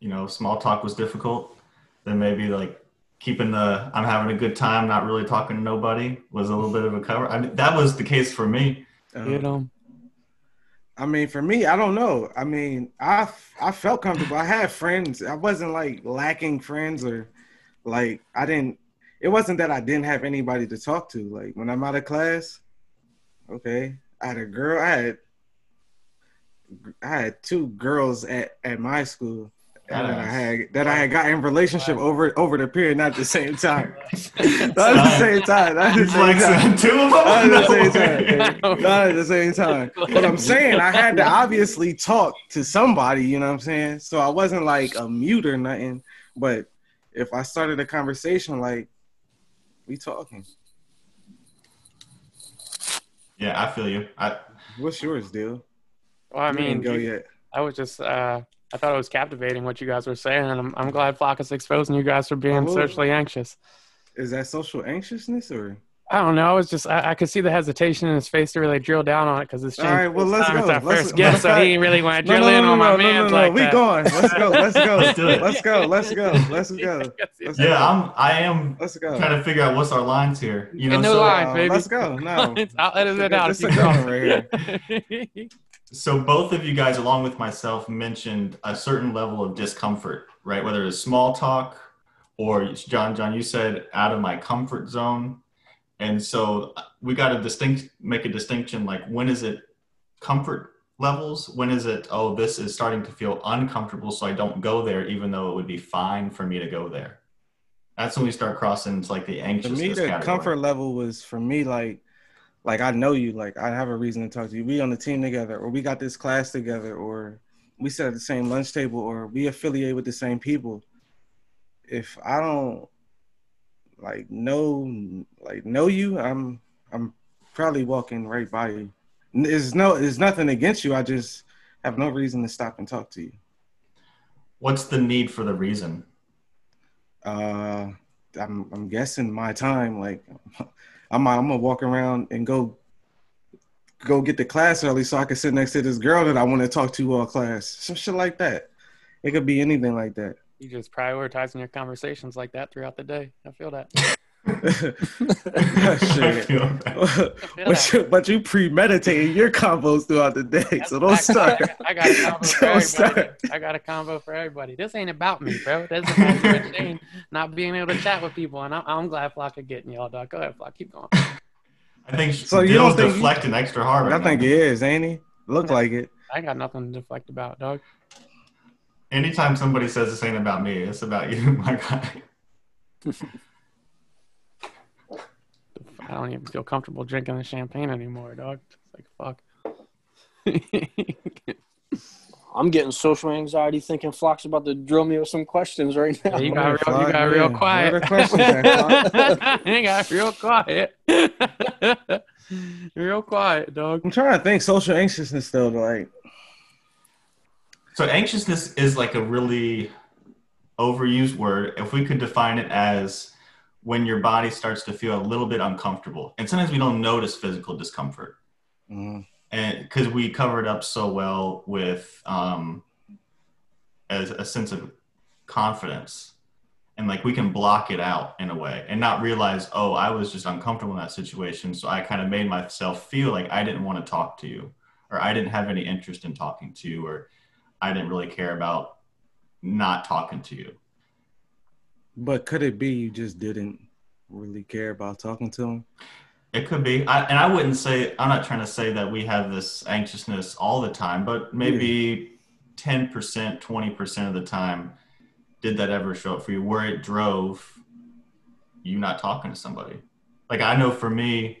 D: You know, small talk was difficult. Then maybe like keeping the I'm having a good time, not really talking to nobody was a little bit of a cover. I mean, that was the case for me.
C: Um,
A: You know,
C: I mean, for me, I don't know. I mean, I I felt comfortable. I had friends. I wasn't like lacking friends or like I didn't. It wasn't that I didn't have anybody to talk to. Like when I'm out of class, okay, I had a girl. I had I had two girls at at my school that I had that I had got in relationship over over the period, not at the same time. not at the same time. Not at the same time.
D: two of them?
C: Not at the same time. Not at the same time. But I'm saying I had to obviously talk to somebody, you know what I'm saying? So I wasn't like a mute or nothing. But if I started a conversation, like we talking.
D: Yeah, I feel you. I,
C: What's yours, deal?
A: Well, I
C: You
A: mean,
C: go
A: you-
C: yet.
A: I was just, uh, I thought it was captivating what you guys were saying, and I'm, I'm glad Flock is exposing you guys for being
C: Oh,
A: socially anxious.
C: Is that social anxiousness or?
A: I don't know. I was just, I, I could see the hesitation in his face to really drill down on it because it's
C: All right, well, let's
A: time.
C: go.
A: It's our
C: Let's-
A: first guest, so he ain't really want to drill in on my man's like
C: we
A: that.
C: going. Let's go. Let's go.
D: Let's do it.
C: Let's go. Let's go. Let's go. Let's
D: yeah,
C: go.
D: I'm. I am
C: Let's go.
D: trying to figure out what's our lines here. You know,
A: Get no
D: so,
A: line.
C: Uh,
A: baby.
C: Let's go. No.
A: I'll edit it out
C: This is
A: you
C: a
A: go.
C: good one
D: so both of you guys, along with myself, mentioned a certain level of discomfort, right? Whether it's small talk or John, John, you said out of my comfort zone, and so uh, we got to distinct make a distinction. Like when is it comfort levels? When is it? Oh, this is starting to feel uncomfortable, so I don't go there, even though it would be fine for me to go there. That's when we start crossing into like the
C: To
D: anxiousness.
C: me, the
D: category.
C: comfort level was for me like, like I know you, like I have a reason to talk to you. We on the team together, or we got this class together, or we sit at the same lunch table, or we affiliate with the same people. If I don't like know, like know you, I'm I'm probably walking right by you. There's no, there's nothing against you. I just have no reason to stop and talk to you.
D: What's the need for the reason?
C: Uh, I'm I'm guessing my time. Like, I'm I'm gonna walk around and go go get the class early so I can sit next to this girl that I want to talk to all class. Some shit like that. It could be anything like that.
A: You just prioritizing your conversations like that throughout the day. I feel that.
D: I feel that.
C: But, you, but you premeditating your combos throughout the day,
A: That's
C: so
A: a
C: don't
A: fact.
C: start.
A: I got, I got a combo for
C: Don't
A: everybody.
C: start.
A: I got a combo for everybody. This ain't about me, bro. This is about you and Shane not being able to chat with people, and I'm, I'm glad Flock are getting y'all, dog. Go ahead, Flock. Keep going.
D: I think
C: So
D: so
C: you
D: you
C: don't think-
D: deflecting extra hard.
C: I
D: Right
C: think
D: now.
C: it is, ain't he? Look like it.
A: I got nothing to deflect about, dog.
D: Anytime somebody says this ain't about me, it's about you, my guy.
A: I don't even feel comfortable drinking the champagne anymore, dog. It's like fuck.
B: I'm getting social anxiety thinking Flock's about to drill me with some questions right now.
A: Yeah, you got
C: on,
A: real, you got real
C: yeah.
A: quiet.
C: What are the questions there,
A: you got real quiet. real quiet, dog.
C: I'm trying to think. Social anxiousness, though, like
D: So anxiousness is like a really overused word. If we could define it as when your body starts to feel a little bit uncomfortable, and sometimes we don't notice physical discomfort,
C: mm,
D: and because we cover it up so well with um, as a sense of confidence, and like we can block it out in a way and not realize, oh, I was just uncomfortable in that situation, so I kind of made myself feel like I didn't want to talk to you, or I didn't have any interest in talking to you, or I didn't really care about not talking to you.
C: But could it be you just didn't really care about talking to him?
D: It could be, I, and I wouldn't say I'm not trying to say that we have this anxiousness all the time, but maybe percent, twenty percent of the time, did that ever show up for you where it drove you not talking to somebody? Like I know for me,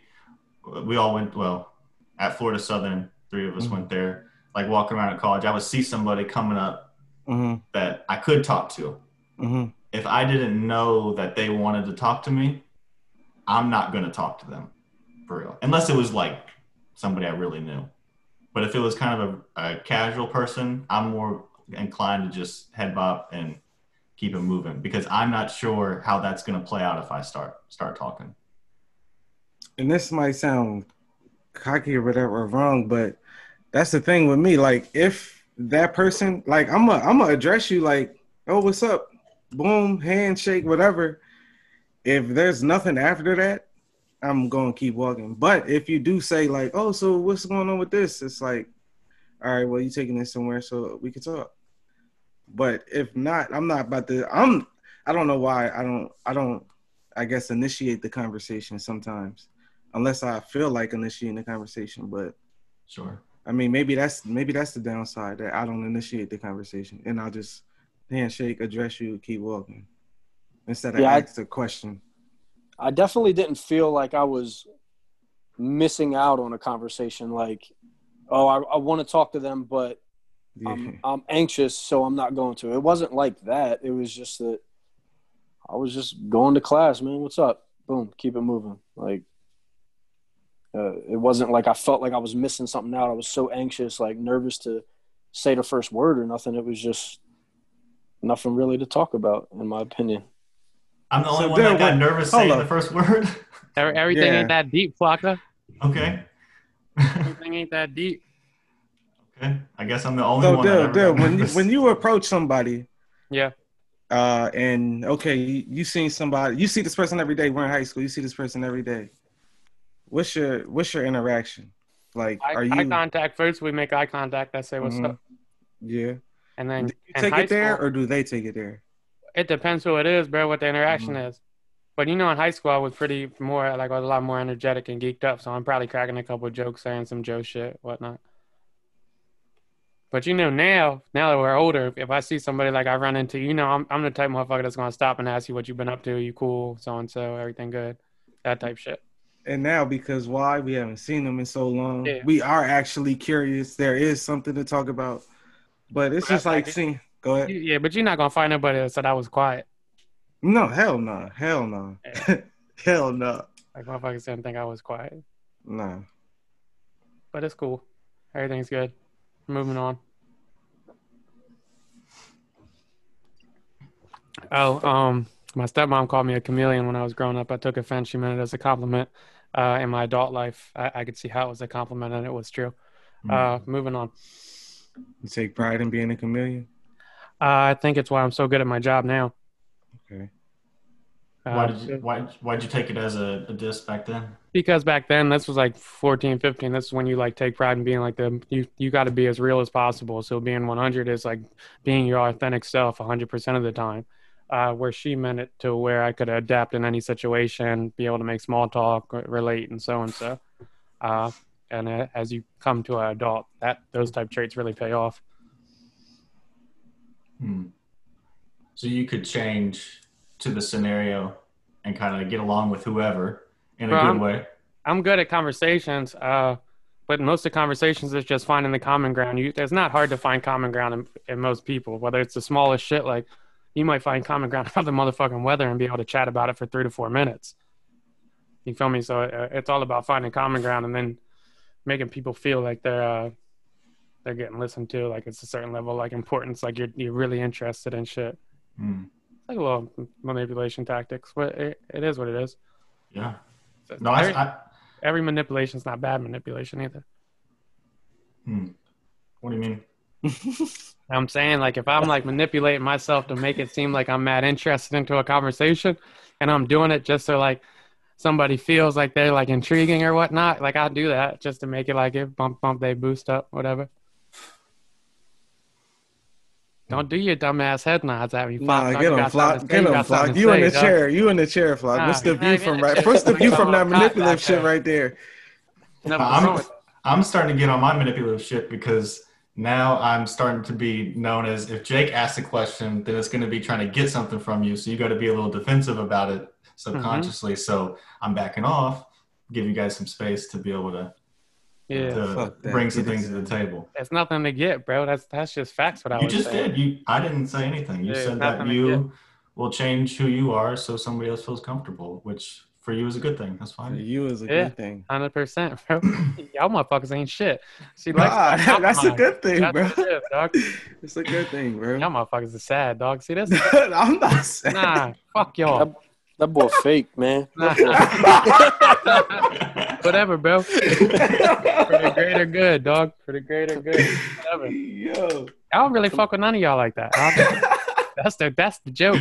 D: we all went well at Florida Southern. Three of us
C: Mhm.
D: went there. Like walking around at college, I would see somebody coming up
C: Mm-hmm.
D: that I could talk to.
C: Mm-hmm.
D: if I didn't know that they wanted to talk to me, I'm not going to talk to them for real. Unless it was like somebody I really knew. But if it was kind of a, a casual person, I'm more inclined to just head bop and keep it moving because I'm not sure how that's going to play out if I start start talking.
C: And this might sound cocky or whatever or wrong, but that's the thing with me. Like if that person, like I'm a, I'm gonna address you like, oh, what's up? Boom, handshake, whatever. If there's nothing after that, I'm gonna keep walking. But if you do say like, oh, so what's going on with this? It's like, all right, well, you taking this somewhere so we can talk. But if not, I'm not about to. I'm. I don't know why. I don't. I don't. I guess initiate the conversation sometimes, unless I feel like initiating the conversation. But
D: Sure.
C: I mean, maybe that's maybe that's the downside that I don't initiate the conversation and I'll just handshake, address you, keep walking, instead of
B: Yeah,
C: ask a question.
B: I definitely didn't feel like I was missing out on a conversation. Like, oh, I, I want to talk to them, but
C: Yeah.
B: I'm, I'm anxious, so I'm not going to. It wasn't like that. It was just that I was just going to class, man. What's up? Boom, keep it moving. Like, uh, it wasn't like I felt like I was missing something out. I was so anxious, like nervous to say the first word or nothing. It was just nothing really to talk about, in my opinion.
D: I'm the only
C: So,
D: one that got
C: wait,
D: nervous
C: hold
D: saying
C: up.
D: the first word.
A: Everything
C: Yeah.
A: ain't that deep, Flocka.
D: okay.
A: Everything ain't that deep.
D: okay. I guess I'm the only
C: So,
D: one. that
C: Dale,
D: ever
C: Dale, when you, when you approach somebody,
A: Yeah.
C: uh, and okay, you, you seen somebody, you see this person every day. We're in high school. You see this person every day. What's your what's your interaction? Like, are you eye
A: contact first. We make eye contact. I say what's
C: Mhm.
A: up,
C: Yeah.
A: and then
C: Do you take it there,
A: school-
C: or do they take it there?
A: It depends who it is, bro. What the interaction
C: Mm-hmm.
A: is. But you know, in high school, I was pretty more like I was a lot more energetic and geeked up. So I'm probably cracking a couple jokes, saying some Joe shit, whatnot. But you know, now now that we're older, if I see somebody like I run into, you know, I'm I'm the type of motherfucker that's gonna stop and ask you what you've been up to. You cool? So and so, everything good? That type shit.
C: And now, because why we haven't seen them in so long,
A: Yeah.
C: we are actually curious. There is something to talk about, but it's
A: Well,
C: just
A: that's
C: like
A: like-
C: seeing. Go ahead.
A: Yeah, but you're not gonna find nobody that said I was quiet.
C: No, hell no, hell no, hell no,
A: Like motherfuckers didn't think I was quiet.
C: no.
A: But it's cool. Everything's good. Moving on. Oh, um, my stepmom called me a chameleon when I was growing up. I took offense. She meant it as a compliment. Uh, in my adult life, I, I could see how it was a compliment, and it was true. Uh, moving on.
C: You take pride in being a chameleon.
A: Uh, I think it's why I'm so good at my job now.
C: Okay.
D: why
A: Uh,
D: did you why why'd you take it as a, a diss back then?
A: because back then this was like 14 15 this is when you like take pride in being like the you you got to be as real as possible so being 100 is like being your authentic self 100% of the time uh, where she meant it to where i could adapt in any situation be able to make small talk relate and so and so uh, and uh, as you come to an adult that those type traits really pay off
D: Hmm. So you could change to the scenario and kind of get along with whoever in a good
A: I'm-
D: way.
A: I'm good at conversations, uh, but most of conversations is just finding the common ground. You, it's not hard to find common ground in, in most people, whether it's the smallest shit. Like you might find common ground about the motherfucking weather and be able to chat about it for three to four minutes. You feel me? So uh, it's all about finding common ground and then making people feel like they're uh, they're getting listened to, like it's a certain level like importance, like you're you're really interested in shit.
D: Hmm.
A: It's like a little manipulation tactics, but it, it is what it is.
D: Yeah. No, I,
A: every,
D: I
A: every manipulation is not bad manipulation either.
D: hmm. What do you mean?
A: I'm saying like if I'm like manipulating myself to make it seem like I'm mad interested into a conversation and I'm doing it just so like somebody feels like they're like intriguing or whatnot, like I'll do that just to make it like it bump bump they boost up, whatever. Don't do your dumbass head nods at me. Flock. Like
C: get
A: you
C: him, Flock.
A: something to say,
C: Get
A: you
C: him, Flock. You in the
A: dog.
C: chair. You in the chair, Flock.
A: Nah,
C: What's the view from right? What's the view from that manipulative shit right there?
A: Nothing
D: I'm, I'm starting to get on my manipulative shit because now I'm starting to be known as if Jake asks a question, then it's going to be trying to get something from you. So you got to be a little defensive about it subconsciously. Mm-hmm. So I'm backing off, give you guys some space to be able to,
A: yeah,
D: to bring some things to the table.
A: it's nothing to get, bro. That's that's just facts. What I
D: You just
A: saying.
D: did. You I didn't say anything. You
A: Yeah,
D: said that you will change who you are so somebody else feels comfortable, which for you is a good thing. That's fine.
C: For
D: fine.
C: you is a
A: Yeah.
C: good thing.
A: Hundred percent, bro. Y'all motherfuckers ain't shit. She likes
C: Ah,
A: that
C: that's a good thing,
A: That's
C: bro.
A: what it is, dog.
C: It's a good thing, bro.
A: Y'all motherfuckers are sad, dog. See this?
C: I'm not saying.
A: Nah, fuck y'all.
B: That boy fake, man.
A: Nah. Whatever, bro. For the greater good, dog. For the greater good. Whatever.
C: Yo.
A: I don't really fuck with none of y'all like that. That's the that's the joke.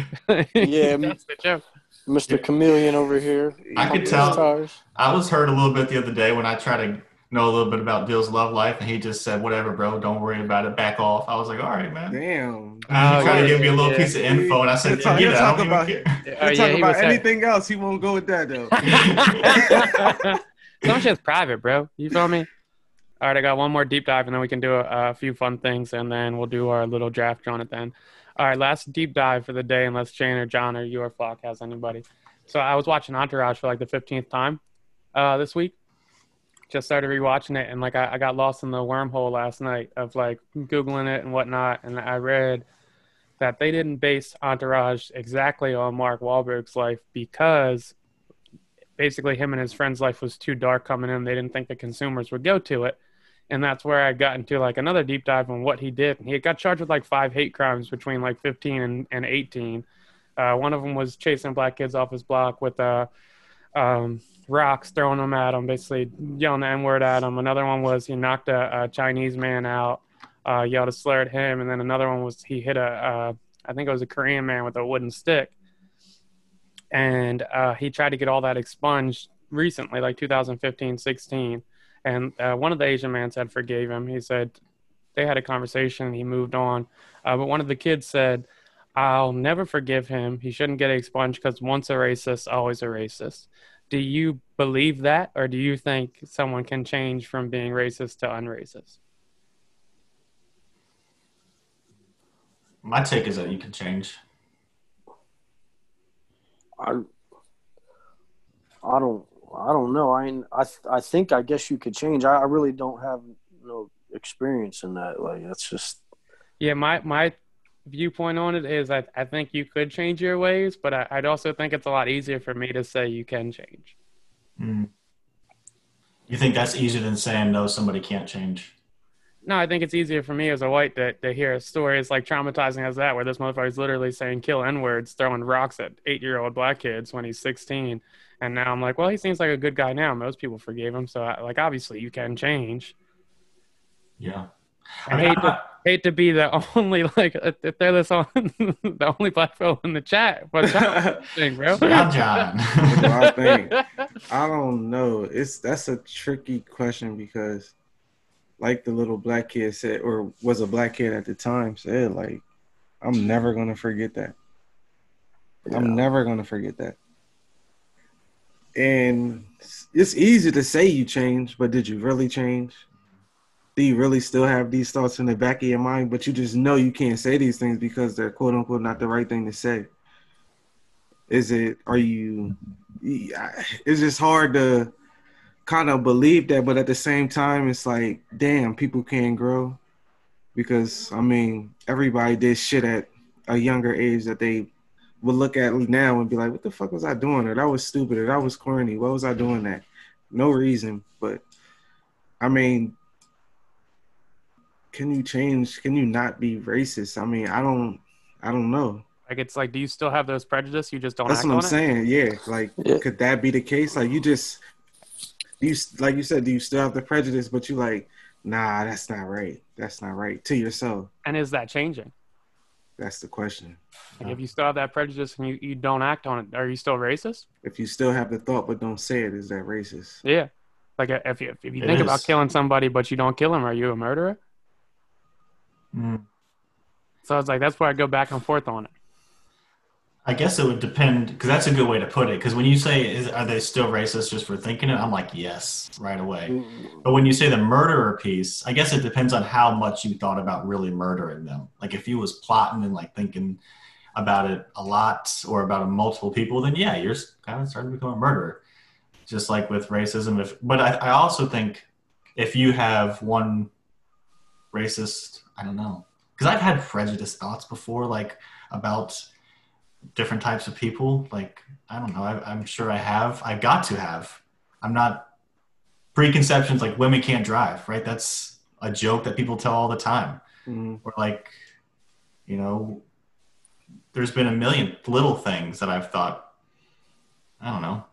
B: Yeah,
A: that's the joke.
B: Mr. Chameleon over here.
D: I could tell.
B: tires.
D: I was hurt a little bit the other day when I tried to know a little bit about Dill's love life, and he just said, "Whatever, bro. Don't worry about it. Back off." I was like, "All right, man."
C: Damn.
D: He tried oh,
A: yeah,
D: to give me a little
A: yeah.
D: piece of info, and I said,
C: He'll talk-
D: "Get
C: he'll
D: it. I
C: talk
D: don't
C: about-
D: even care."
A: Oh,
C: We're
A: yeah,
C: talking about
A: was saying-
C: anything else. He won't go with that though.
A: Some shit's private, bro. You feel me? All right, I got one more deep dive, and then we can do a, a few fun things, and then we'll do our little draft on it. Then, All right, last deep dive for the day, unless Jane or John or you or Flock has anybody. So I was watching Entourage for like the fifteenth time uh, this week. Just started rewatching it, and like I, I got lost in the wormhole last night of like googling it and whatnot, and I read that they didn't base Entourage exactly on Mark Wahlberg's life because basically him and his friend's life was too dark coming in. They didn't think the consumers would go to it. And that's where I got into like another deep dive on what he did. He got charged with like five hate crimes between like 15 and, and 18. Uh, one of them was chasing black kids off his block with uh, um, rocks, throwing them at him, basically yelling the N word at him. Another one was he knocked a, a Chinese man out, uh, yelled a slur at him. And then another one was he hit a, uh, think it was a Korean man with a wooden stick and uh, he tried to get all that expunged recently, like 2015, 16. And uh, one of the Asian men said forgave him. He said they had a conversation. He moved on, uh, but one of the kids said, "I'll never forgive him. He shouldn't get expunged because once a racist, always a racist." Do you believe that, or do you think someone can change from being racist to unracist?
D: My take is that you can change.
B: I, I don't, I don't know. I, mean, I, I think I guess you could change. I, I really don't have no experience in that. Like that's just.
A: Yeah, my my viewpoint on it is I I think you could change your ways, but I, would also think it's a lot easier for me to say you can change.
D: Mm. You think that's easier than saying no, somebody can't change?
A: No, I think it's easier for me as a white to, to hear a story as like traumatizing as that, where this motherfucker is literally saying kill N words, throwing rocks at eight year old black kids when he's 16. And now I'm like, well, he seems like a good guy now. Most people forgave him. So, I, like, obviously, you can change.
D: Yeah.
A: I, I mean, hate, to, hate to be the only, like, if they're this on, the only black fellow in the chat. What's thing, bro?
D: John, John.
C: I, I don't know. It's That's a tricky question because like the little black kid said, or was a black kid at the time, said, like, I'm never gonna forget that. Yeah. I'm never gonna forget that. And it's easy to say you changed, but did you really change? Do you really still have these thoughts in the back of your mind, but you just know you can't say these things because they're quote unquote not the right thing to say? Is it, are you, it's just hard to kind of believe that, but at the same time, it's like, damn, people can grow because I mean, everybody did shit at a younger age that they would look at now and be like, "What the fuck was I doing? Or that was stupid. Or that was corny. What was I doing that? No reason." But I mean, can you change? Can you not be racist? I mean, I don't. I don't know.
A: Like it's like, do you still have those prejudices? You just don't.
C: That's what I'm
A: it?
C: saying. Yeah, like, yeah. could that be the case? Like, you just you like you said, do you still have the prejudice, but you like, nah, that's not right. That's not right to yourself.
A: And is that changing?
C: That's the question.
A: Like if you still have that prejudice and you, you don't act on it, are you still racist?
C: If you still have the thought but don't say it, is that racist?
A: Yeah. Like if you, if you think is. about killing somebody but you don't kill him, are you a murderer?
D: Mm.
A: So it's like that's where I go back and forth on it.
D: I guess it would depend because that's a good way to put it. Because when you say, is, "Are they still racist just for thinking it?" I'm like, yes, right away. But when you say the murderer piece, I guess it depends on how much you thought about really murdering them. Like if you was plotting and like thinking about it a lot or about multiple people, then yeah, you're kind of starting to become a murderer. Just like with racism, if but I, I also think if you have one racist, I don't know, because I've had prejudiced thoughts before, like about different types of people. Like, I don't know. I, am sure I have. I've got to have. I'm not preconceptions like women can't drive, right? That's a joke that people tell all the time. Mm-hmm. Or like, you know, there's been a million little things that I've thought, I don't know.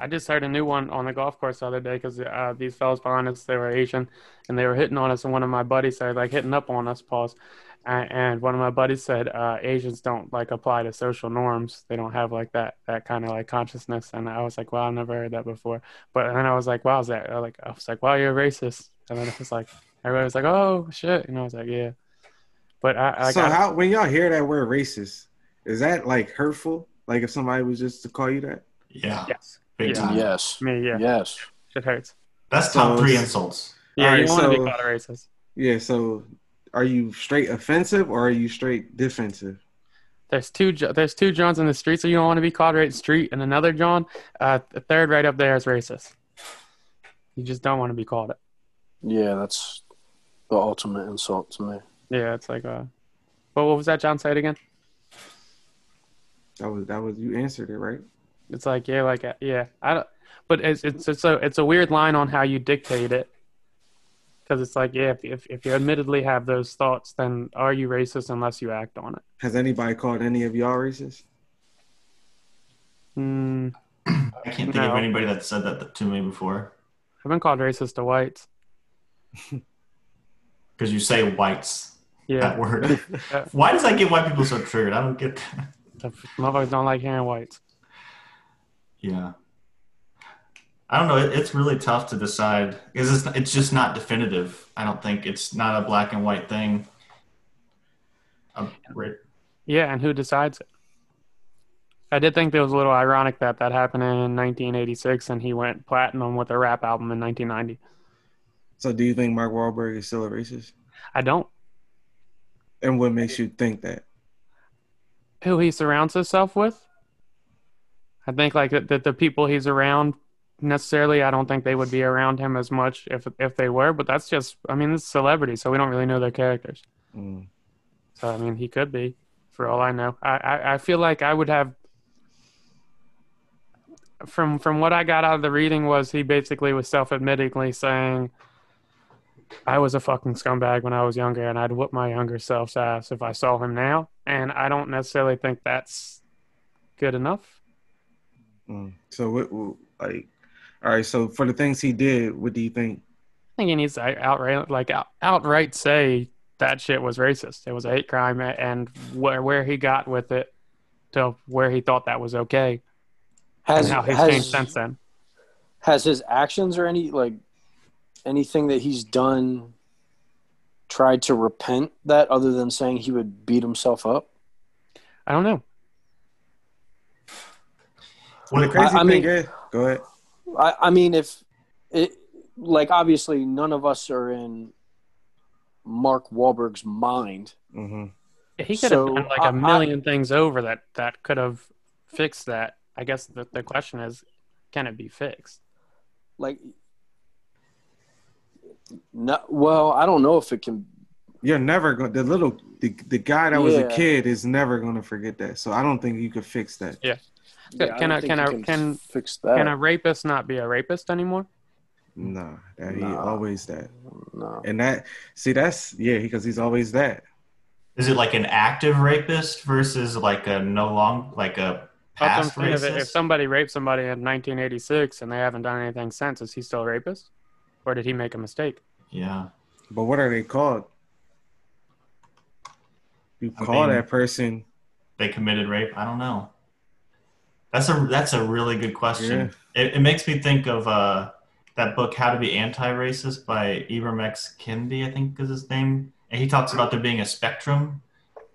A: I just heard a new one on the golf course the other day because uh, these fellas behind us, they were Asian and they were hitting on us. And one of my buddies said, like, hitting up on us, pause and one of my buddies said uh, Asians don't like apply to social norms. They don't have like that that kind of like consciousness. And I was like, wow, I've never heard that before. But then I was like, wow, is that I like I was like, wow, you're racist. And then it was like everybody was like, oh shit, and I was like, yeah. But I, I
C: so how when y'all hear that word racist, is that like hurtful? Like if somebody was just to call you that?
D: Yeah.
A: Yes.
D: Big
B: yeah. time. Yes.
A: Me, yeah.
B: Yes.
A: Shit hurts.
D: That's top so, three insults.
A: Yeah, right, you want so, to be called a racist.
C: Yeah, so are you straight offensive or are you straight defensive?
A: There's two. There's two Johns in the street, so you don't want to be called right street, and another John. Uh, the third right up there is racist. You just don't want to be called it.
B: Yeah, that's the ultimate insult to me.
A: Yeah, it's like uh. But what was that John said again?
C: That was that was you answered it right.
A: It's like yeah, like uh, yeah. I don't. But it's it's it's a it's a weird line on how you dictate it. Because it's like yeah, if, if if you admittedly have those thoughts, then are you racist unless you act on it?
C: Has anybody called any of y'all racist?
A: Mm,
D: I can't think
A: No.
D: of anybody that said that to me before.
A: I've been called racist to whites.
D: Because you say whites,
A: Yeah,
D: that word. Why does that get white people so triggered? I don't get that.
A: the motherfuckers don't like hearing whites.
D: Yeah. I don't know. It, it's really tough to decide because it's, it's just not definitive. I don't think it's not a black and white thing. Um, right.
A: Yeah, and who decides it? I did think it was a little ironic that that happened in 1986 and he went platinum with a rap album in 1990.
C: So do you think Mark Wahlberg is still a racist?
A: I don't.
C: And what makes you think that?
A: Who he surrounds himself with? I think like that the, the people he's around necessarily I don't think they would be around him as much if if they were, but that's just I mean it's celebrity, so we don't really know their characters.
C: Mm.
A: So I mean he could be, for all I know. I, I, I feel like I would have from from what I got out of the reading was he basically was self admittingly saying I was a fucking scumbag when I was younger and I'd whoop my younger self's ass if I saw him now. And I don't necessarily think that's good enough.
C: Mm. So what, what- like, all right. So for the things he did, what do you think?
A: I think he needs to outright like out, outright say that shit was racist. It was a hate crime and where where he got with it to where he thought that was okay
B: Has
A: and how he's
B: has,
A: changed since then.
B: has his actions or any like anything that he's done tried to repent that other than saying he would beat himself up?
A: I don't know.
C: Well, the crazy
B: I- I
C: thing
B: mean-
C: is, go ahead.
B: I, I mean, if it like obviously none of us are in Mark Wahlberg's mind.
C: hmm
A: He could
B: So,
A: have done like a million things over that that could have fixed that. I guess the, the question is, can it be fixed?
B: Like, no, well, I don't know if it can.
C: You're never going. The little the, the guy that was a kid is never going to forget that. So I don't think you could fix that.
B: Yeah,
A: Can
B: don't
A: I- can I- can-
B: fix that?
A: Can a rapist not be a rapist anymore?
C: Nah, that he
B: Nah.
C: always that.
B: no.
C: And that see that's yeah because he's always that.
D: Is it like an active rapist versus like a no long like a past
A: in front of it, if somebody raped somebody in 1986 and they haven't done anything since, is he still a rapist, or did he make a mistake?
D: Yeah.
C: But what are they called? You
D: I
C: call
D: mean-
C: that person
D: They committed rape. I don't know. That's a that's a really good question.
C: Yeah.
D: It, it makes me think of uh, that book How to Be Anti-Racist by Ibram X. Kendi, I think is his name. And he talks about there being a spectrum.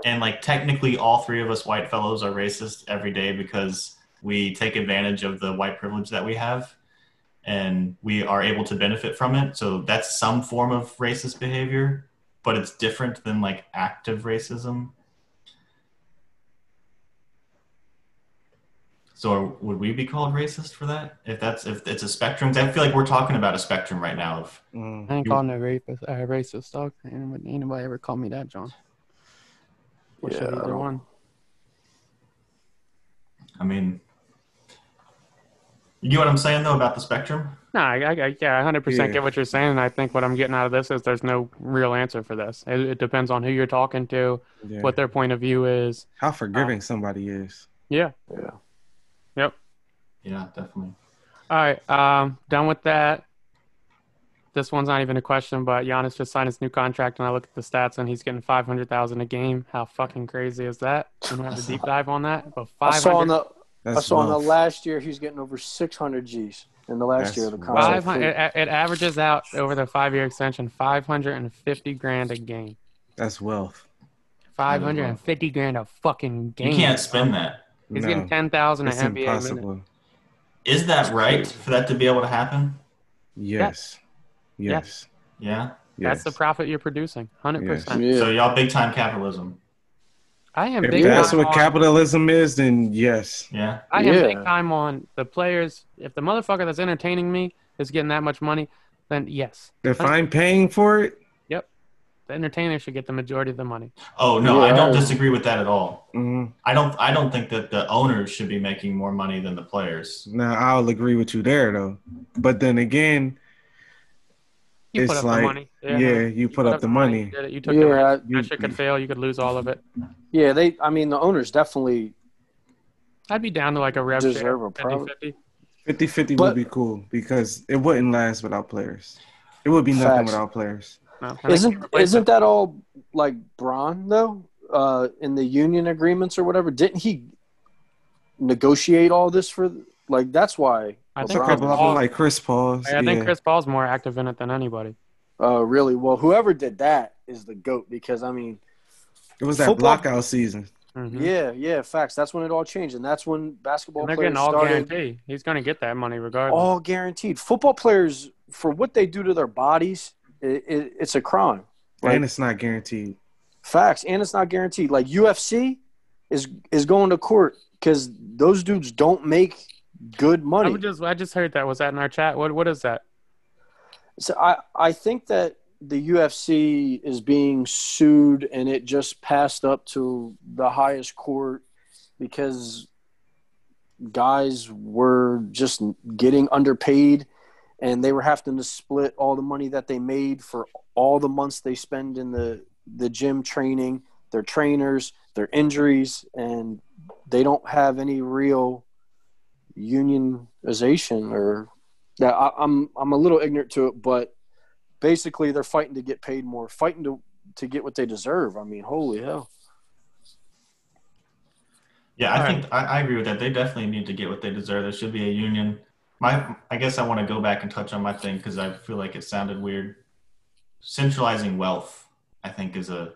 D: And like technically all three of us white fellows are racist every day because we take advantage of the white privilege that we have and we are able to benefit from it. So that's some form of racist behavior, but it's different than like active racism. So would we be called racist for that? If that's if it's a spectrum, I feel like we're talking about a spectrum right now. Of
C: mm,
A: I ain't
D: You-
A: calling no rapist, uh, racist, dog. Ain't anybody ever call me that, John? Or
B: Yeah, I
A: either one?
D: I mean, you get what I'm saying though about the spectrum.
A: No, I, I, I- yeah, I 100%
C: Yeah.
A: get what you're saying. And I think what I'm getting out of this is there's no real answer for this. It, it depends on who you're talking to,
C: yeah.
A: what their point of view is.
C: how forgiving somebody is.
A: Yeah.
B: Yeah.
A: Yep.
D: Yeah, definitely.
A: All right. Um, done with that. This one's not even a question, but Giannis just signed his new contract, and I look at the stats, and he's getting 500,000 a game. How fucking crazy is that? We don't have to deep dive on that, but
B: I saw
A: 500,
B: in the I saw in the last year he's getting over 600 G's in the last
C: That's
B: year of the contract.
A: 500 it, it averages out over the five year extension 550 grand a game.
C: That's wealth.
A: 550 grand a fucking game.
D: You can't spend that.
A: He's
C: no,
A: getting 10,000
C: it's
A: an NBA minute.
C: Impossible.
D: Is that right for that to be able to happen?
C: Yes. Yes.
D: Yeah.
A: That's the profit you're producing. Hundred percent.
D: So y'all big time capitalism.
A: I am
C: If
A: big
C: that's
A: time
C: what
A: on-
C: capitalism is, then yes.
D: Yeah.
A: I am
B: Yeah.
A: big time on the players. If the motherfucker that's entertaining me is getting that much money, then yes,
C: If I'm paying for it,
A: the entertainer should get the majority of the money.
D: Oh no, I don't disagree with that at all.
C: mm,
D: I don't. I don't think that the owners should be making more money than the players.
C: now I'll agree with you there though. But then again,
A: You
C: It's
A: put up
C: like-
A: the money.
C: yeah, you put up the money.
A: You, did it. you took the
B: Yeah,
A: risk.
C: you-
A: that shit could fail. You could lose all of it.
B: Yeah, they. I mean, the owners definitely.
A: I'd be down to like a rev share,
B: Deserve a 50-50.
A: 50
C: 50
B: But-
C: would be cool because it wouldn't last without players. It would be nothing
B: Facts.
C: without players.
A: No,
B: Isn't isn't
A: it.
B: that all like Bron though? Uh, in the union agreements or whatever, didn't he negotiate all this for? Like that's why.
A: I
C: It's
A: think
C: a
A: Chris Paul,
C: like Chris Paul's.
A: I think
C: yeah.
A: Chris Paul's more active in it than anybody.
B: Uh, really? Well, whoever did that is the goat because I mean,
C: it was that
B: football-
C: blockout season.
A: Mhm.
B: yeah, yeah, facts. That's when it all changed, and that's when basketball
A: And they're
B: players
A: getting all
B: started.
A: guarantee. He's going to get that money regardless.
B: All guaranteed. Football players, for what they do to their bodies, it, it, it's a crime. Like-
C: and it's not guaranteed.
B: Facts, and it's not guaranteed. Like UFC is is going to court because those dudes don't make good money.
A: would just I just heard that. Was that in our chat? What what is that?
B: So I I think that the UFC is being sued, and it just passed up to the highest court because guys were just getting underpaid, and they were having to split all the money that they made for all the months they spend in the the gym training, their trainers, their injuries, and they don't have any real unionization or that I, I'm I'm a little ignorant to it, but basically they're fighting to get paid more, fighting to to get what they deserve. I mean, holy hell.
D: Yeah, I
A: All
D: think I, I agree with that. They definitely need to get what they deserve. There should be a union. My, I guess I want to go back and touch on my thing because I feel like it sounded weird. Centralizing wealth, I think, is a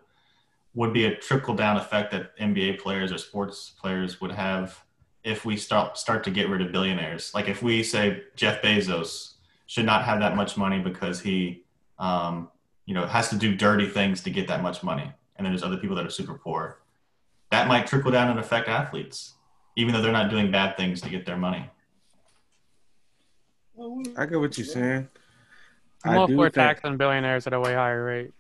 D: would be a trickle down effect that NBA players or sports players would have if we start start to get rid of billionaires. Like if we say Jeff Bezos should not have that much money because he, um, you know, has to do dirty things to get that much money, and then there's other people that are super poor that might trickle down and affect athletes, even though they're not doing bad things to get their money.
C: I get what you're saying.
A: I'm all for
C: think-
A: taxing billionaires at a way higher rate.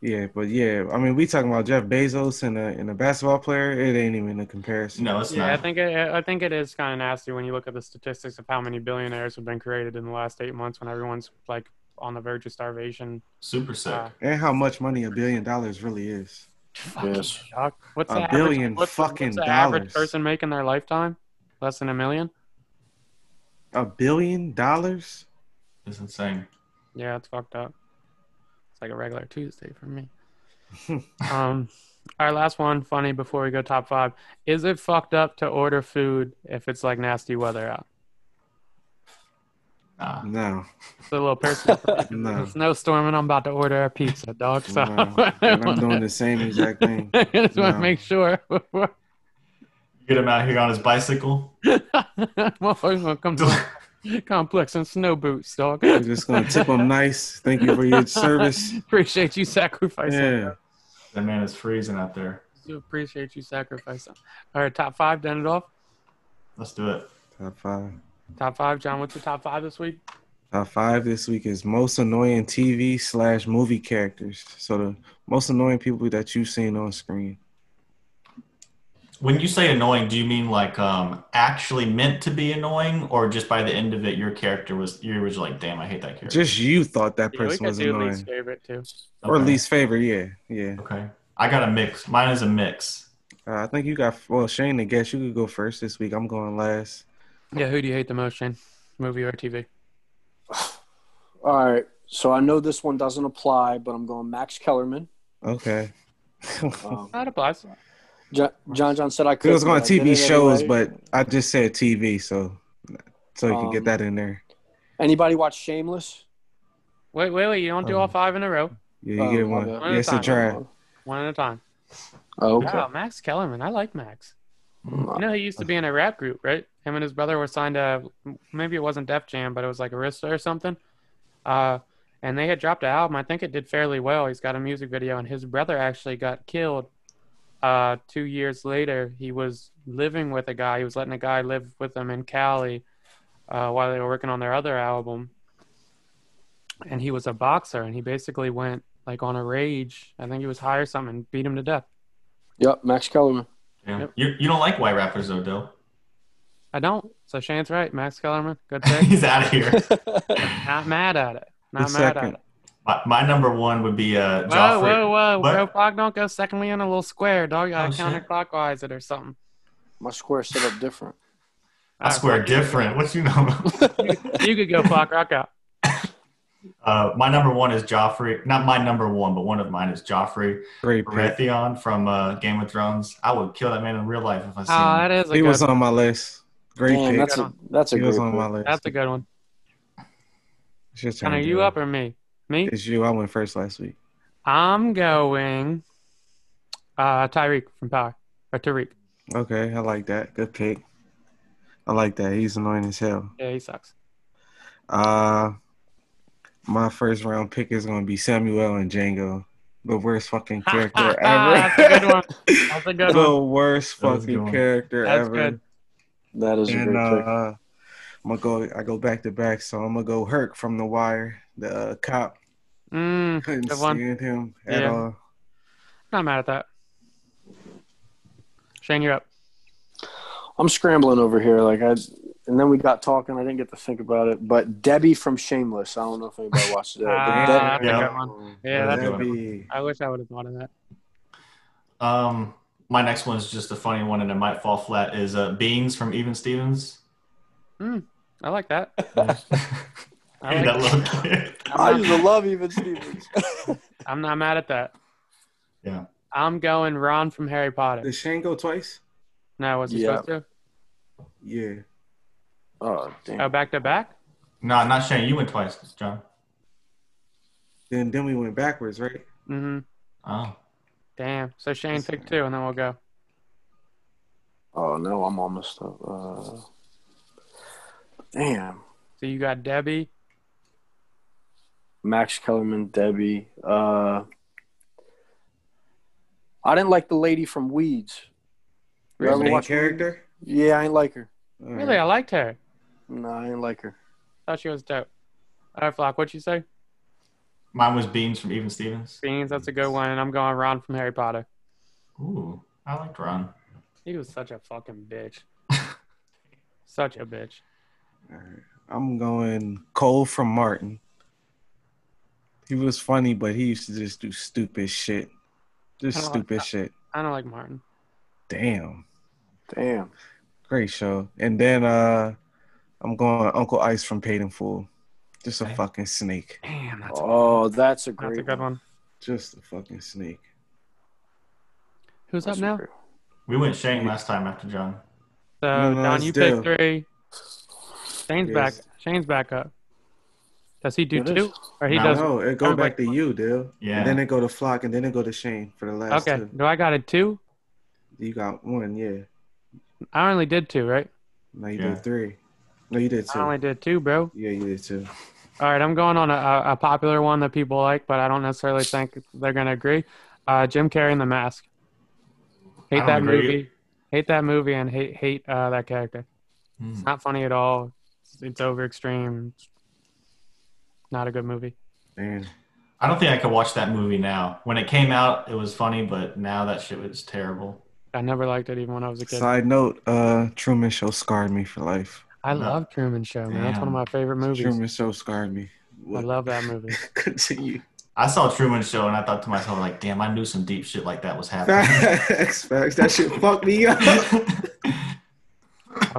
C: Yeah, but yeah, I mean, we talking about Jeff Bezos and a and a basketball player. It ain't even a comparison.
D: No, it's
A: Yeah, I think it, I think it is kind of nasty when you look at the statistics of how many billionaires have been created in the last eight months when everyone's like on the verge of starvation.
D: Super sick.
A: Uh,
C: And how much money a billion dollars really is.
B: Yes.
A: What's
C: A
A: the
C: billion
A: average, what's,
C: fucking
A: what's the average person make in their lifetime? Less than a million?
C: A billion dollars?
D: It's insane.
A: Yeah, it's fucked up. It's like a regular Tuesday for me. um, our last one, funny before we go top five. Is it fucked up to order food if it's like nasty weather out?
D: Nah.
C: No,
A: It's a little personal.
C: no,
A: It's snowstorm and I'm about to order a pizza, dog. So
C: no. I'm doing the same exact thing.
A: I just want to make sure.
D: Get him out here on his bicycle.
A: Motherfuckers gonna come to complex and snow boots, dog.
C: We're just gonna tip him nice. Thank you for your service.
A: Appreciate you sacrificing.
C: Yeah.
D: That man is freezing out there.
A: Do appreciate you sacrificing. All right, top five, done it off.
D: Let's do it.
C: Top five.
A: Top five, John. What's your top five this week?
C: Top five this week is most annoying TV slash movie characters. So the most annoying people that you've seen on screen.
D: When you say annoying, do you mean like um, actually meant to be annoying, or just by the end of it, your character was you were just like, "Damn, I hate that character."
C: Just you thought that
A: Yeah,
C: person
A: could
C: was
A: do
C: annoying.
A: least favorite too.
C: Or
D: Okay.
C: least favorite, yeah. Yeah.
D: Okay, I got a mix. Mine is a mix.
C: Uh, I think you got well, Shane, I guess you could go first this week. I'm going last.
A: Yeah, who do you hate the most, Shane? Movie or TV?
B: All right. So I know this one doesn't apply, but I'm going Max Kellerman.
C: Okay.
B: Um,
A: That applies.
B: Jo- John John said I could.
C: it was going
B: but
C: TV shows,
B: anyway.
C: but I just said TV, so so you can
B: Um,
C: get that in there.
B: anybody watch Shameless?
A: Wait, wait, wait. You don't do all
C: Um,
A: five in a row.
C: Yeah, you
B: Oh,
C: get one.
B: bad.
A: One at
C: Yeah,
A: a time.
C: try.
A: One at a time.
B: Oh, okay.
A: Wow, Max Kellerman. I like Max. You know, he used to be in a rap group, right? Him and his brother were signed to maybe it wasn't Def Jam, but it was like Arista or something. Uh, and they had dropped an album. I think it did fairly well. He's got a music video, and his brother actually got killed. Uh, two years later, he was living with a guy. He was letting a guy live with him in Cali uh, while they were working on their other album. And he was a boxer, and he basically went like on a rage. I think he was high or something, and beat him to death.
B: Yep, Max Kellerman.
D: Yeah.
A: Yep.
D: You, you don't like white rappers though, Dill.
A: I don't. So Shane's right. Max Kellerman, good pick.
D: He's out of here.
A: Not mad at it. Not
C: The
A: mad
C: second.
A: at it.
D: My, my number one would be uh,
A: Whoa,
D: Joffrey.
A: whoa, whoa.
D: What?
A: Go clock, don't go second me in a little square, dog. You gotta
D: Oh, shit.
A: counterclockwise it or something.
B: My square set up different.
D: I swear, different. What you know?
A: You could go clock rock out.
D: uh, my number one is Joffrey. Not my number one, but one of mine is Joffrey
C: Great pick.
D: From uh, Game of Thrones. I would kill that man in real life if I
A: Oh,
D: seen him.
A: that is a
C: He
A: good
C: was
A: one.
C: on my list. Great
B: Damn,
C: pick.
B: that's a that's a
C: he
B: great
C: was on
B: pick.
C: my list.
A: That's a good one.
C: It's your
A: Kind of you up or me? Me?
C: It's you. I went first last week.
A: I'm going uh Tyreek from Power. Or Tariq.
C: Okay, I like that. Good pick. I like that. He's annoying as hell.
A: Yeah, he sucks.
C: Uh, my first round pick is gonna be Samuel and Django, the worst fucking character ever.
A: That's a good one. That's a good
C: the
A: one.
C: worst
D: That was a good
C: fucking
D: one.
C: character
A: That's
C: ever.
A: good.
B: That is a
C: And
B: great pick.
C: uh, I'm gonna go. I go back to back, so I'm gonna go Herc from The Wire, the uh, cop.
A: Mm,
C: Couldn't
A: Good one.
C: him at
A: Yeah.
C: all.
A: not mad at that. Shane, you're up.
B: I'm scrambling over here. Like I, and then we got talking. I didn't get to think about it. But Debbie from Shameless. I don't know if anybody watched that.
A: Ah,
B: but
A: that's
B: Debbie-
D: Yeah.
A: good one. Yeah, that's a
C: That'd be
A: I wish I would have thought of that.
D: Um, my next one is just a funny one, and it might fall flat. Is uh, Beans from Even Stevens.
A: I like that. I like
D: that little kid.
B: I
A: I'm
B: used to love even Stevens.
A: I'm not mad at that.
D: Yeah.
A: I'm going Ron from Harry Potter.
C: Did Shane go twice?
A: No, was he
B: Yeah.
A: supposed to?
C: Yeah.
B: oh damn!
A: Oh, back to back?
D: No, not Shane. You went twice, John.
C: Then then we went backwards, right?
A: Mm-hmm.
D: Oh.
A: Damn. So Shane pick two, and then we'll go.
B: Oh no, I'm almost up. Uh, damn.
A: So you got Debbie.
B: Max Kellerman, Debbie. Uh, I didn't like the lady from Weeds. You
C: The
B: ever
C: main
B: watch
C: character.
B: Weeds? Yeah, I ain't like her.
A: Really, I liked her.
B: No, I ain't like her.
A: Thought she was dope. All right, Flock, what'd you say?
D: Mine was Beans from Even Stevens.
A: Beans, that's a good one. And I'm going Ron from Harry Potter.
D: Ooh, I liked Ron.
A: He was such a fucking bitch. such a bitch.
C: All right. I'm going Cole from Martin. He was funny, but he used to just do stupid shit. Just
A: I don't like
C: stupid shit.
A: I don't like Martin.
C: Damn.
B: Damn.
C: Great show. And then uh I'm going Uncle Ice from Paid in Full. Just a
D: Okay.
C: fucking snake.
A: Damn, that's,
B: Oh, that's a
A: that's
B: great
A: a good one.
C: Just a fucking snake.
A: Who's
B: That's
A: up now?
B: great-
D: We went Shane last time after John.
A: So
C: No, no,
A: Don, you
C: Dale.
A: picked three. Shane's back. Shane's back up. Does he do
B: It is.
A: two? Or he
D: No.
A: does?
C: No, it go
A: everybody-
C: back to you, Dale.
D: Yeah.
C: And then it go to Flock and then it go to Shane for the last
A: Okay.
C: two.
A: Do I got a two?
C: You got one, yeah.
A: I only did two, right?
C: No, you
D: Yeah.
C: did three. No, you did two.
A: I only did two, bro.
C: Yeah, you did two.
A: All right, I'm going on a, a, a popular one that people like, but I don't necessarily think they're gonna agree. Uh, Jim Carrey in The Mask. Hate that
D: agree.
A: movie. Hate that movie and hate hate uh, that character.
D: Hmm.
A: It's not funny at all. It's, it's over extreme. It's not a good movie.
C: Man.
D: I don't think I could watch that movie now. When it came out, it was funny, but now that shit was terrible.
A: I never liked it even when I was a kid.
C: Side note, uh Truman Show scarred me for life.
A: I
D: No.
A: love Truman Show, man. That's one of my favorite movies.
C: Truman Show scarred me.
A: I love that movie.
C: Continue.
D: I saw Truman Show and I thought to myself, like, damn, I knew some deep shit like that was happening.
C: Facts, facts. That shit fucked me up.
A: I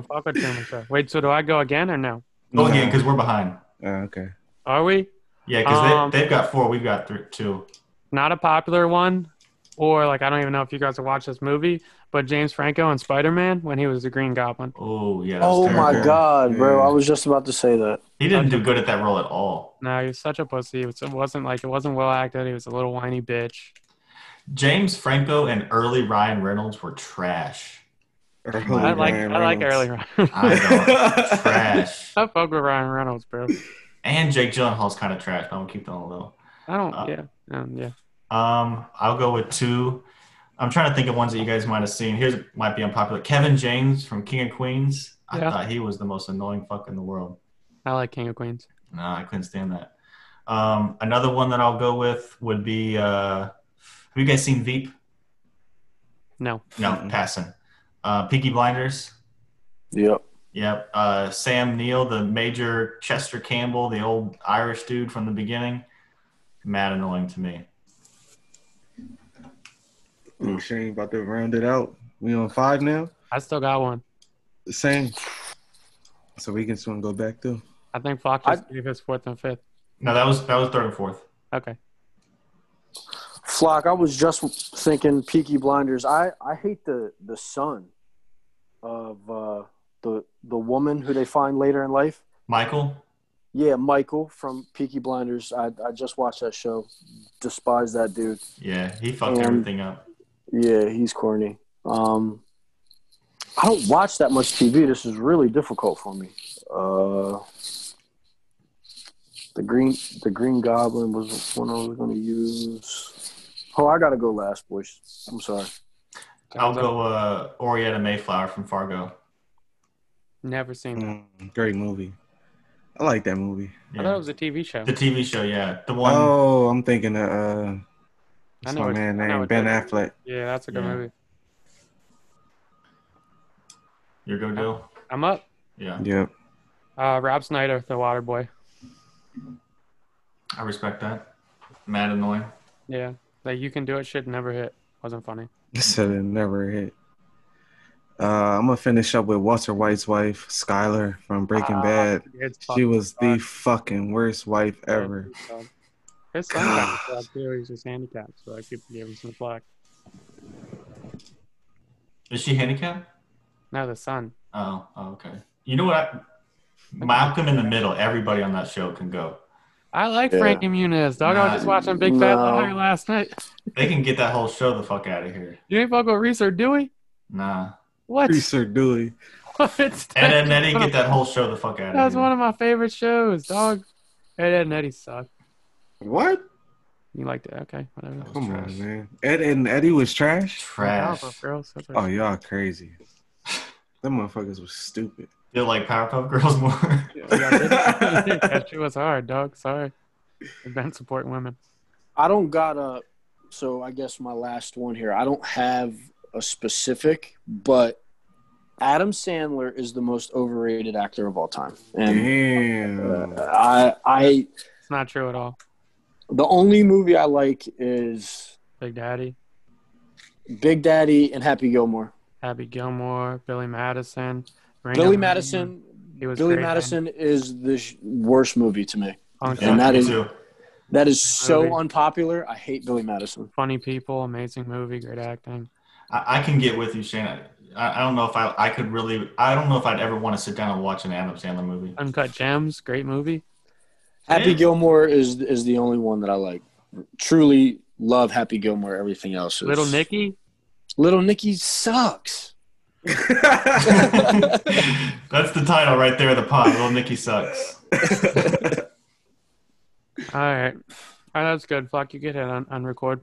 A: fuck with Truman Show. Wait, so do I go again or no?
D: Go again, because we're behind.
C: Oh, okay.
A: Are we?
D: Yeah, because
A: Um,
D: they, they've got four, we've got three, two.
A: Not a popular one, or like I don't even know if you guys have watched this movie, but James Franco and Spider Man when he was the Green Goblin.
D: Oh, yeah. that was
B: Oh my god, bro!
C: Yeah.
B: I was just about to say that.
D: He didn't do good at that role at all.
A: No, he was such a pussy. It, was, it wasn't like it wasn't well acted. He was a little whiny bitch.
D: James Franco and early Ryan Reynolds were trash.
C: Early
A: I like
C: Ryan
A: I like
C: Reynolds.
A: early Ryan.
D: I don't. trash.
A: I fuck with Ryan Reynolds, bro.
D: And Jake Gyllenhaal's kind of trash. But I'm gonna keep that on low.
A: I don't.
D: Uh,
A: yeah. Um, yeah.
D: Um, I'll go with two. I'm trying to think of ones that you guys might have seen. Here's might be unpopular. Kevin James from King of Queens. I
A: Yeah.
D: thought he was the most annoying fuck in the world.
A: I like King of Queens.
D: No, I couldn't stand that. Um, another one that I'll go with would be. Uh, have you guys seen Veep?
A: No.
D: No, passing. Uh, Peaky Blinders.
B: Yep.
D: Yep. Uh, Sam Neill, the Major Chester Campbell, the old Irish dude from the beginning. Mad annoying to me.
C: Shane about to round it out. We on five now.
A: I still got one.
C: Same. So we can soon go back to.
A: I think Flock
B: I-
A: just gave his fourth and fifth.
D: No, that was that was third and fourth.
A: Okay.
B: Flock, I was just thinking Peaky Blinders. I, I hate the, the son of uh, the the woman who they find later in life.
D: Michael.
B: Yeah, Michael from Peaky Blinders. I, I just watched that show. Despise that dude.
D: Yeah, he fucked
B: Um,
D: everything up.
B: Yeah, he's corny. Um, I don't watch that much TV. This is really difficult for me. Uh, the green the Green Goblin was one I was going to use. Oh, I got to go last, boys. I'm sorry.
D: I'll go uh, Oraetta Mayflower from Fargo.
A: Never seen that.
C: Mm, great movie. I like that movie.
A: I thought it was a TV show.
D: The TV show, yeah, the one.
C: Oh, I'm thinking of uh,
A: I
C: what's
A: know
C: my
A: what-
C: man
A: I know
C: name?
A: what
C: Ben
A: that is.
C: Affleck.
A: Yeah, that's a good
D: Yeah.
A: movie.
D: Your go, Dill.
A: I'm up.
D: Yeah,
C: Yep.
A: Uh, Rob Schneider, The Water Boy.
D: I respect that. Mad annoying.
A: Yeah, that you can do it. Shit never hit. Wasn't funny.
C: Said it never hit. Uh, I'm gonna finish up with Walter White's wife, Skyler from Breaking
A: Ah,
C: Bad. She
A: fucking
C: was the fucking worst wife ever.
A: His son got the job just handicapped, so like people gave him some slack.
D: Is she handicapped?
A: No, the son.
D: Oh, oh, okay. You know what? I, Malcolm in the Middle. Everybody on that show can go.
A: I like
B: Yeah.
A: Frankie Muniz, dog. I was just watching Big Fat
B: No.
A: Liar last night.
D: They can get that whole show the fuck out of here.
A: You ain't fuck with Reese or Dewey?
D: Nah.
A: What?
C: Sir Dewey.
A: it's
D: Ed, Ed and Eddie get that whole show the fuck out of here.
A: That was one of my favorite shows, dog. Ed, Ed and Eddie suck.
C: What?
A: You liked it? Okay, whatever.
C: Come
D: trash.
C: on, man. Ed and Eddie was trash.
D: Trash.
A: Powerpuff Girls.
C: Oh, y'all crazy. Them motherfuckers was stupid.
D: Feel like Powerpuff Girls more.
A: that shit was hard, dog. Sorry. I've been supporting women.
B: I don't got a. So I guess my last one here. I don't have a specific, but Adam Sandler is the most overrated actor of all time, and
C: Damn.
B: uh, I, I,
A: It's not true at all.
B: the only movie I like is
A: Big Daddy,
B: Big Daddy and Happy Gilmore.
A: Happy Gilmore, Billy Madison. Raina
B: Billy Madison.
A: He was
B: Billy
A: great in
B: Madison is the sh- worst movie to me.
A: Punk
B: And
D: Yeah,
B: that
D: me
B: is-
D: too.
B: That is so
A: Movie.
B: unpopular. I hate Billy Madison.
A: Funny people, amazing movie, great acting.
D: I, I can get with you, Shane. I, I don't know if I, I could really. I don't know if I'd ever want to sit down and watch an Adam Sandler movie.
A: Uncut Gems, great movie.
B: Happy
D: Yeah.
B: Gilmore is is the only one that I like. Truly love Happy Gilmore. Everything else is
A: Little Nicky,
B: Little Nicky sucks.
D: That's the title right there of the pod. Little Nicky sucks.
A: all right. All right, that's good. Fuck, you get it on, on record.